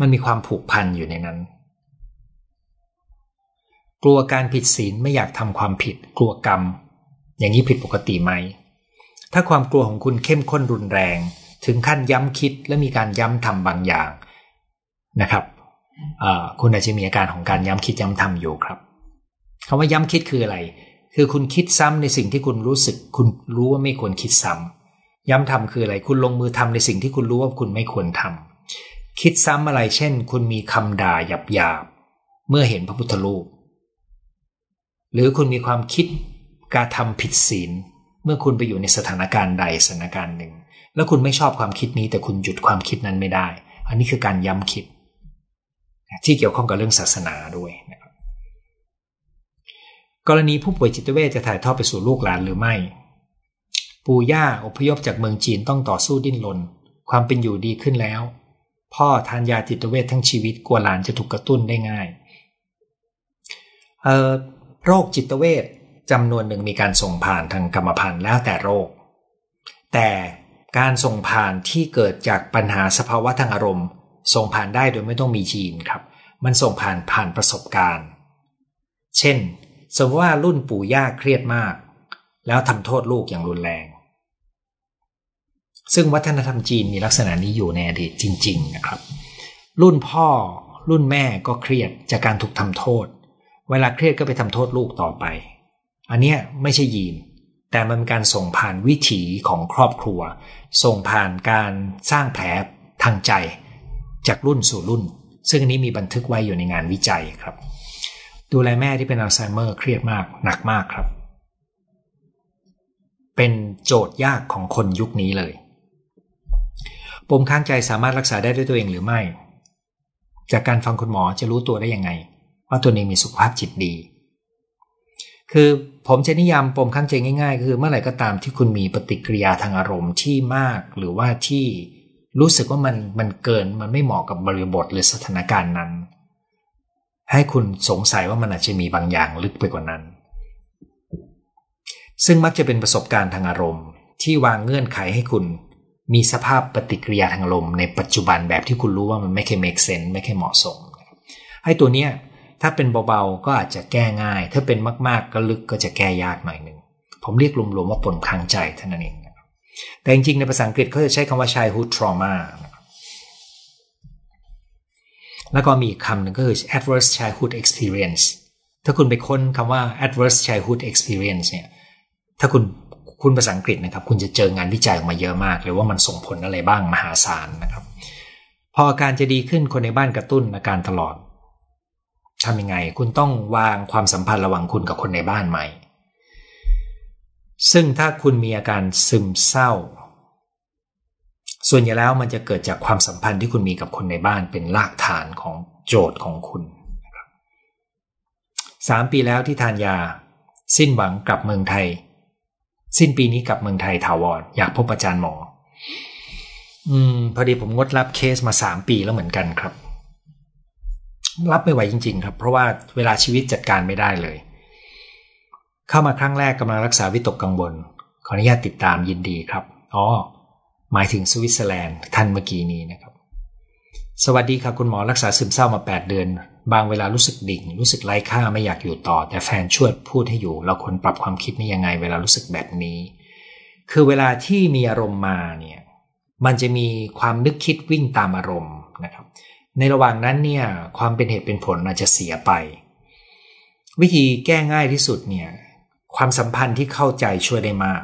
มันมีความผูกพันอยู่ในนั้น กลัวการผิดศีลไม่อยากทำความผิด กลัวกรรม อย่างนี้ผิดปกติไหม ถ้าความกลัวของคุณเข้มข้นรุนแรง ถึงขั้นย้ำคิดและมีการย้ำทำบางอย่างนะครับคุณอาจจะมีอาการของการย้ำคิดย้ำทำอยู่ครับคำว่าย้ำคิดคืออะไร คือคุณคิดซ้ำในสิ่งที่คุณรู้สึก คุณรู้ว่าไม่ควรคิดซ้ำย้ำทำคืออะไร คุณลงมือทำในสิ่งที่คุณรู้ว่าคุณไม่ควรทำคิดซ้ำอะไรเช่น คุณมีคำด่าหยาบหยาบเมื่อเห็นพระพุทธรูป หรือคุณมีความคิดการทำผิดศีล เมื่อคุณไปอยู่ในสถานการณ์ใดสถานการณ์หนึ่ง แล้วคุณไม่ชอบความคิดนี้ แต่คุณหยุดความคิดนั้นไม่ได้ อันนี้คือการย้ำคิด ที่เกี่ยวข้องกับเรื่องศาสนาด้วยนะครับกรณีผู้ป่วยจิตเวชจะถ่ายทอดไปสู่ลูกหลานหรือไม่ ปู่ย่าอพยพจากเมืองจีนต้องต่อสู้ดิ้นรนความเป็นอยู่ดีขึ้นแล้ว พ่อทานยาจิตเวชทั้งชีวิตกลัวหลานจะถูกกระตุ้นได้ง่าย เอ่อ โรคจิตเวทจำนวนหนึ่งมีการส่งผ่านทางกรรมพันธุ์แล้วแต่โรค แต่การส่งผ่านที่เกิดจากปัญหาสภาวะทางอารมณ์ ส่งผ่านได้โดยไม่ต้องมีจีนครับ มันส่งผ่านผ่านประสบการณ์ เช่น สมมติว่ารุ่นปู่ย่าเครียดมาก แล้วทำโทษลูกอย่างรุนแรง ซึ่งวัฒนธรรมจีนมีลักษณะนี้อยู่ในอดีตจริง ๆ นะครับ รุ่นพ่อรุ่นแม่ก็เครียดจากการถูกทำโทษ เวลาเครียดก็ไปทำโทษลูกต่อไป อันเนี้ยไม่ใช่ยีน แต่มันเป็นการส่งผ่านวิถีของครอบครัว ส่งผ่านการสร้างแผลทางใจ จากรุ่นสู่รุ่น ซึ่งอันนี้มีบันทึกไว้อยู่ในงานวิจัยครับ ดูแลแม่ที่เป็นอัลไซเมอร์เครียดมากหนักมากครับ เป็นโจทย์ยากของคนยุคนี้เลยปมข้างใจสามารถรักษาได้ด้วยตัวเองหรือไม่ จากการฟังคุณหมอจะรู้ตัวได้ยังไง ว่าตัวเองมีสุขภาพจิตดี คือผมจะนิยามปมข้างใจง่าย ๆ คือเมื่อไหร่ก็ตามที่คุณมีปฏิกิริยาทางอารมณ์ที่มาก หรือว่าที่รู้สึกว่ามันมันเกินมันไม่เหมาะกับบริบทหรือสถานการณ์นั้น ให้คุณสงสัยว่ามันอาจจะมีบางอย่างลึกไปกว่านั้น ซึ่งมักจะเป็นประสบการณ์ทางอารมณ์ ที่วางเงื่อนไขให้คุณมีสภาพปฏิกิริยาทางอารมณ์ในปัจจุบันแบบที่คุณรู้ว่ามันไม่เคย make sense ไม่เคยเหมาะสม ให้ตัวเนี้ย ถ้าเป็นเบาๆก็อาจจะแก้ง่าย ถ้าเป็นมากๆก็ลึกก็จะแก้ยากหน่อยหนึ่งผมเรียกรวมๆว่าปนค้างใจเท่านั้นเองครับแต่จริงๆในภาษาอังกฤษเขาจะใช้คำว่า childhood trauma แล้วก็มีคำหนึ่งก็คือ adverse childhood experience ถ้าคุณไปค้นคำว่า adverse childhood experience เนี่ย ถ้าคุณคุณภาษาอังกฤษนะครับ คุณจะเจองานวิจัยออกมาเยอะมากเลยว่ามันส่งผลอะไรบ้างมหาศาลนะครับ พออาการจะดีขึ้นคนในบ้านกระตุ้นอาการตลอด ทำยังไง คุณต้องวางความสัมพันธ์ระหว่างคุณกับคนในบ้านใหม่ ซึ่งถ้าคุณมีอาการซึมเศร้า ส่วนใหญ่แล้วมันจะเกิดจากความสัมพันธ์ที่คุณมีกับคนในบ้านเป็นรากฐานของโจทย์ของคุณสามปีแล้วที่ทานยา สิ้นหวังกลับเมืองไทย สิ้นปีนี้กลับเมืองไทยถาวรอยากพบอาจารย์หมอ อืม พอดีผมงดรับเคสมาสามปีแล้วเหมือนกันครับ รับไม่ไหวจริง ๆ ครับ เพราะว่าเวลาชีวิตจัดการไม่ได้เลย เข้ามาครั้งแรกกำลังรักษาวิตกกังวลขออนุญาตติดตามยินดีครับอ๋อหมายถึงสวิตเซอร์แลนด์ท่านเมื่อกี้นี้นะครับ สวัสดีครับคุณหมอรักษาซึมเศร้ามา 8 เดือน บางเวลารู้สึกดิ่ง รู้สึกไร้ค่าไม่อยากอยู่ต่อ แต่แฟนช่วยพูดให้อยู่ เราควรปรับความคิดนี้ยังไง เวลารู้สึกแบบนี้ คือเวลาที่มีอารมณ์มาเนี่ยมันจะมีความนึกคิดวิ่งตามอารมณ์นะครับ ในระหว่างนั้นเนี่ยความเป็นเหตุเป็นผลอาจจะเสียไป วิธีแก้ง่ายที่สุดเนี่ยความสัมพันธ์ที่เข้าใจช่วยได้มาก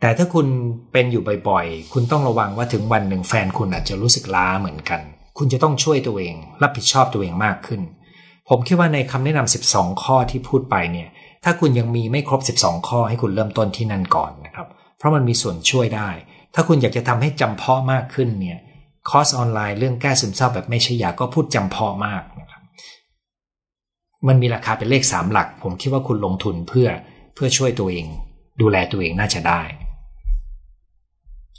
แต่ถ้าคุณเป็นอยู่บ่อยๆ คุณต้องระวังว่าถึงวันหนึ่งแฟนคุณอาจจะรู้สึกล้าเหมือนกัน คุณจะต้องช่วยตัวเอง รับผิดชอบตัวเองมากขึ้น ผมคิดว่าในคำแนะนำ12 ข้อที่พูดไปเนี่ยถ้าคุณยังมีไม่ครบ 12 ข้อให้คุณเริ่มต้นที่นั่นก่อนนะครับ เพราะมันมีส่วนช่วยได้ ถ้าคุณอยากจะทำให้จำเพาะมากขึ้นเนี่ย คอร์สออนไลน์เรื่องแก้ซึมเศร้าแบบไม่ใช่ยาก็พูดจำเพาะมากนะครับ มันมีราคาเป็นเลขสามหลัก ผมคิดว่าคุณลงทุนเพื่อเพื่อช่วยตัวเอง ดูแลตัวเองน่าจะได้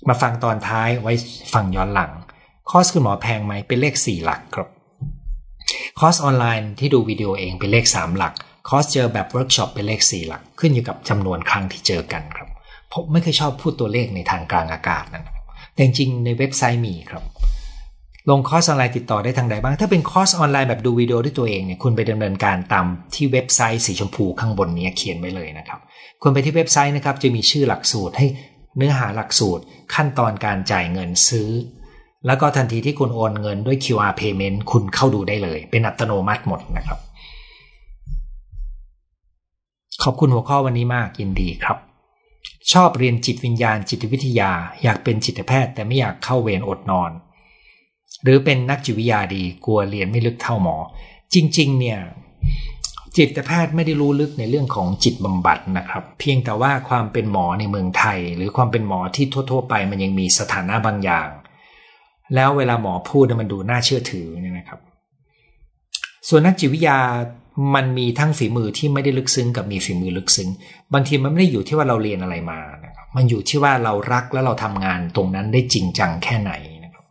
มาฟังตอนท้ายไว้ฟังย้อนหลัง คอร์สคุณหมอแพงไหมเป็นเลข4หลักครับคอร์สออนไลน์ที่ดูวิดีโอเองเป็นเลข3หลักคอร์สเจอแบบเวิร์กช็อปเป็นเลข4หลัก ขึ้นอยู่กับจำนวนครั้งที่เจอกันครับผมไม่เคยชอบพูดตัวเลขในทางกลางอากาศนะ แต่จริงในเว็บไซต์มีครับ ลงคอร์สออนไลน์ติดต่อได้ทางใดบ้าง ถ้าเป็นคอร์สออนไลน์แบบดูวิดีโอด้วยตัวเองเนี่ยคุณไปดำเนินการตามที่เว็บไซต์สีชมพูข้างบนนี้เขียนไว้เลยนะครับคุณไปที่เว็บไซต์นะครับจะมีชื่อหลักสูตรให้เนื้อหาหลักสูตร ขั้นตอนการจ่ายเงินซื้อ แล้วก็ทันทีที่คุณโอนเงินด้วย QR payment คุณเข้าดูได้เลย เป็นอัตโนมัติหมดนะครับ ขอบคุณหัวข้อวันนี้มากยินดีครับ ชอบเรียนจิตวิญญาณจิตวิทยา อยากเป็นจิตแพทย์ แต่ไม่อยากเข้าเวรอดนอน หรือเป็นนักจิตวิทยาดีกลัวเรียนไม่ลึกเท่าหมอ จริง ๆ เนี่ยจิตแพทย์ไม่ได้รู้ลึกในเรื่องของจิตบำบัดนะครับ เพียงแต่ว่าความเป็นหมอในเมืองไทย หรือความเป็นหมอที่ทั่ว ๆ ไปมันยังมีสถานะบางอย่าง แล้วเวลาหมอพูดมันดูน่าเชื่อถือเนี่ยนะครับ ส่วนนักจิตวิทยา มันมีทั้งฝีมือที่ไม่ได้ลึกซึ้งกับมีฝีมือลึกซึ้ง บางทีมันไม่ได้อยู่ที่ว่าเราเรียนอะไรมานะครับมันอยู่ที่ว่าเรารักและเราทำงานตรงนั้นได้จริงจังแค่ไหนนะครับ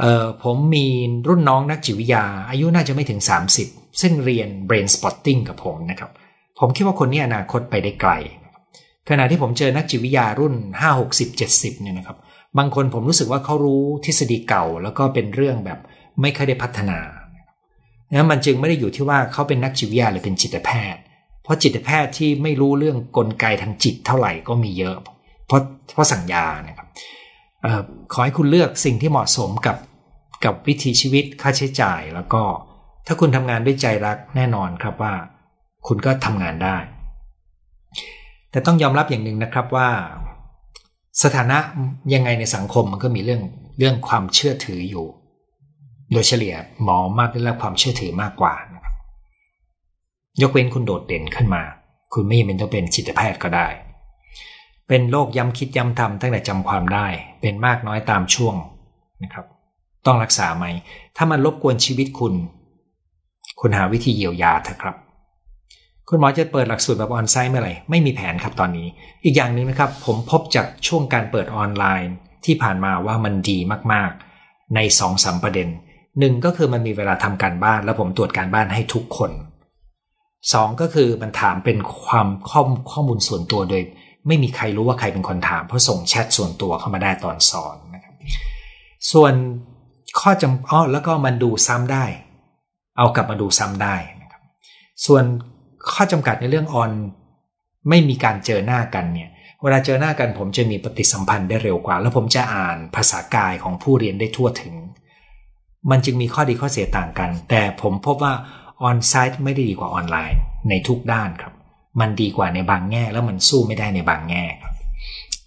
เอ่อผมมีรุ่นน้องนักจิตวิทยา อายุน่าจะไม่ถึง 30 ซึ่งเรียน brain spotting กับผมนะครับ ผมคิดว่าคนนี้อนาคตไปได้ไกล ขณะที่ผมเจอนักจิตวิทยารุ่น 5 60 70เนี่ยนะครับ บางคนผมรู้สึกว่าเขารู้ทฤษฎีเก่า แล้วก็เป็นเรื่องแบบไม่ค่อยได้พัฒนา นะมันจึงไม่ได้อยู่ที่ว่าเขาเป็นนักจิตวิทยาหรือเป็นจิตแพทย์ เพราะจิตแพทย์ที่ไม่รู้เรื่องกลไกทางจิตเท่าไหร่ก็มีเยอะ เพราะเพราะสั่งยานะครับออขอให้คุณเลือกสิ่งที่เหมาะสมกับกับวิถีชีวิตค่าใช้จ่ายแล้วก็ถ้าคุณทำงานด้วยใจรักแน่นอนครับว่า คุณก็ทำงานได้ แต่ต้องยอมรับอย่างหนึ่งนะครับว่า สถานะยังไงในสังคมมันก็มีเรื่องเรื่องความเชื่อถืออยู่ โดยเฉลี่ยหมอมากได้รับความเชื่อถือมากกว่านะครับยกเว้นคุณโดดเด่นขึ้นมา คุณไม่จำเป็นต้องเป็นจิตแพทย์ก็ได้ เป็นโรคย้ำคิดย้ำทำตั้งแต่จำความได้ เป็นมากน้อยตามช่วงนะครับ ต้องรักษาไหม ถ้ามันรบกวนชีวิตคุณ คุณหาวิธีเยียวยาเถอะครับ คุณหมอจะเปิดหลักสูตรแบบออนไซต์เมื่อไหร่ไม่มีแผนครับตอนนี้ อีกอย่างหนึ่งนะครับ ผมพบจากช่วงการเปิดออนไลน์ที่ผ่านมาว่ามันดีมากๆ ในสองสามประเด็น หนึ่งก็คือมันมีเวลาทำการบ้าน แล้วผมตรวจการบ้านให้ทุกคนสองก็คือมันถามเป็นความข้อข้อมูลส่วนตัวโดย ไม่มีใครรู้ว่าใครเป็นคนถาม เพราะส่งแชทส่วนตัวเข้ามาได้ตอนสอนนะครับส่วนข้อจำอ้อแล้วก็มันดูซ้ำได้ เอากลับมาดูซ้ำได้นะครับส่วนข้อจำกัดในเรื่องออนไม่มีการเจอหน้ากันเนี่ยเวลาเจอหน้ากันผมจะมีปฏิสัมพันธ์ได้เร็วกว่า แล้วผมจะอ่านภาษากายของผู้เรียนได้ทั่วถึง มันจึงมีข้อดีข้อเสียต่างกัน แต่ผมพบว่าออนไซต์ไม่ได้ดีกว่าออนไลน์ในทุกด้านครับ มันดีกว่าในบางแง่ แล้วมันสู้ไม่ได้ในบางแง่ครับ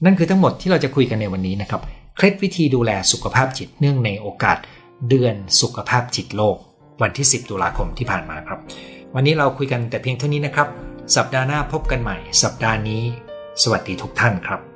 นั่นคือทั้งหมดที่เราจะคุยกันในวันนี้นะครับ เคล็ดวิธีดูแลสุขภาพจิตเนื่องในโอกาส เดือนสุขภาพจิตโลก วันที่ 10 ตุลาคมที่ผ่านมาครับ วันนี้เราคุยกันแต่เพียงเท่านี้นะครับ สัปดาห์หน้าพบกันใหม่ สัปดาห์นี้ สวัสดีทุกท่านครับ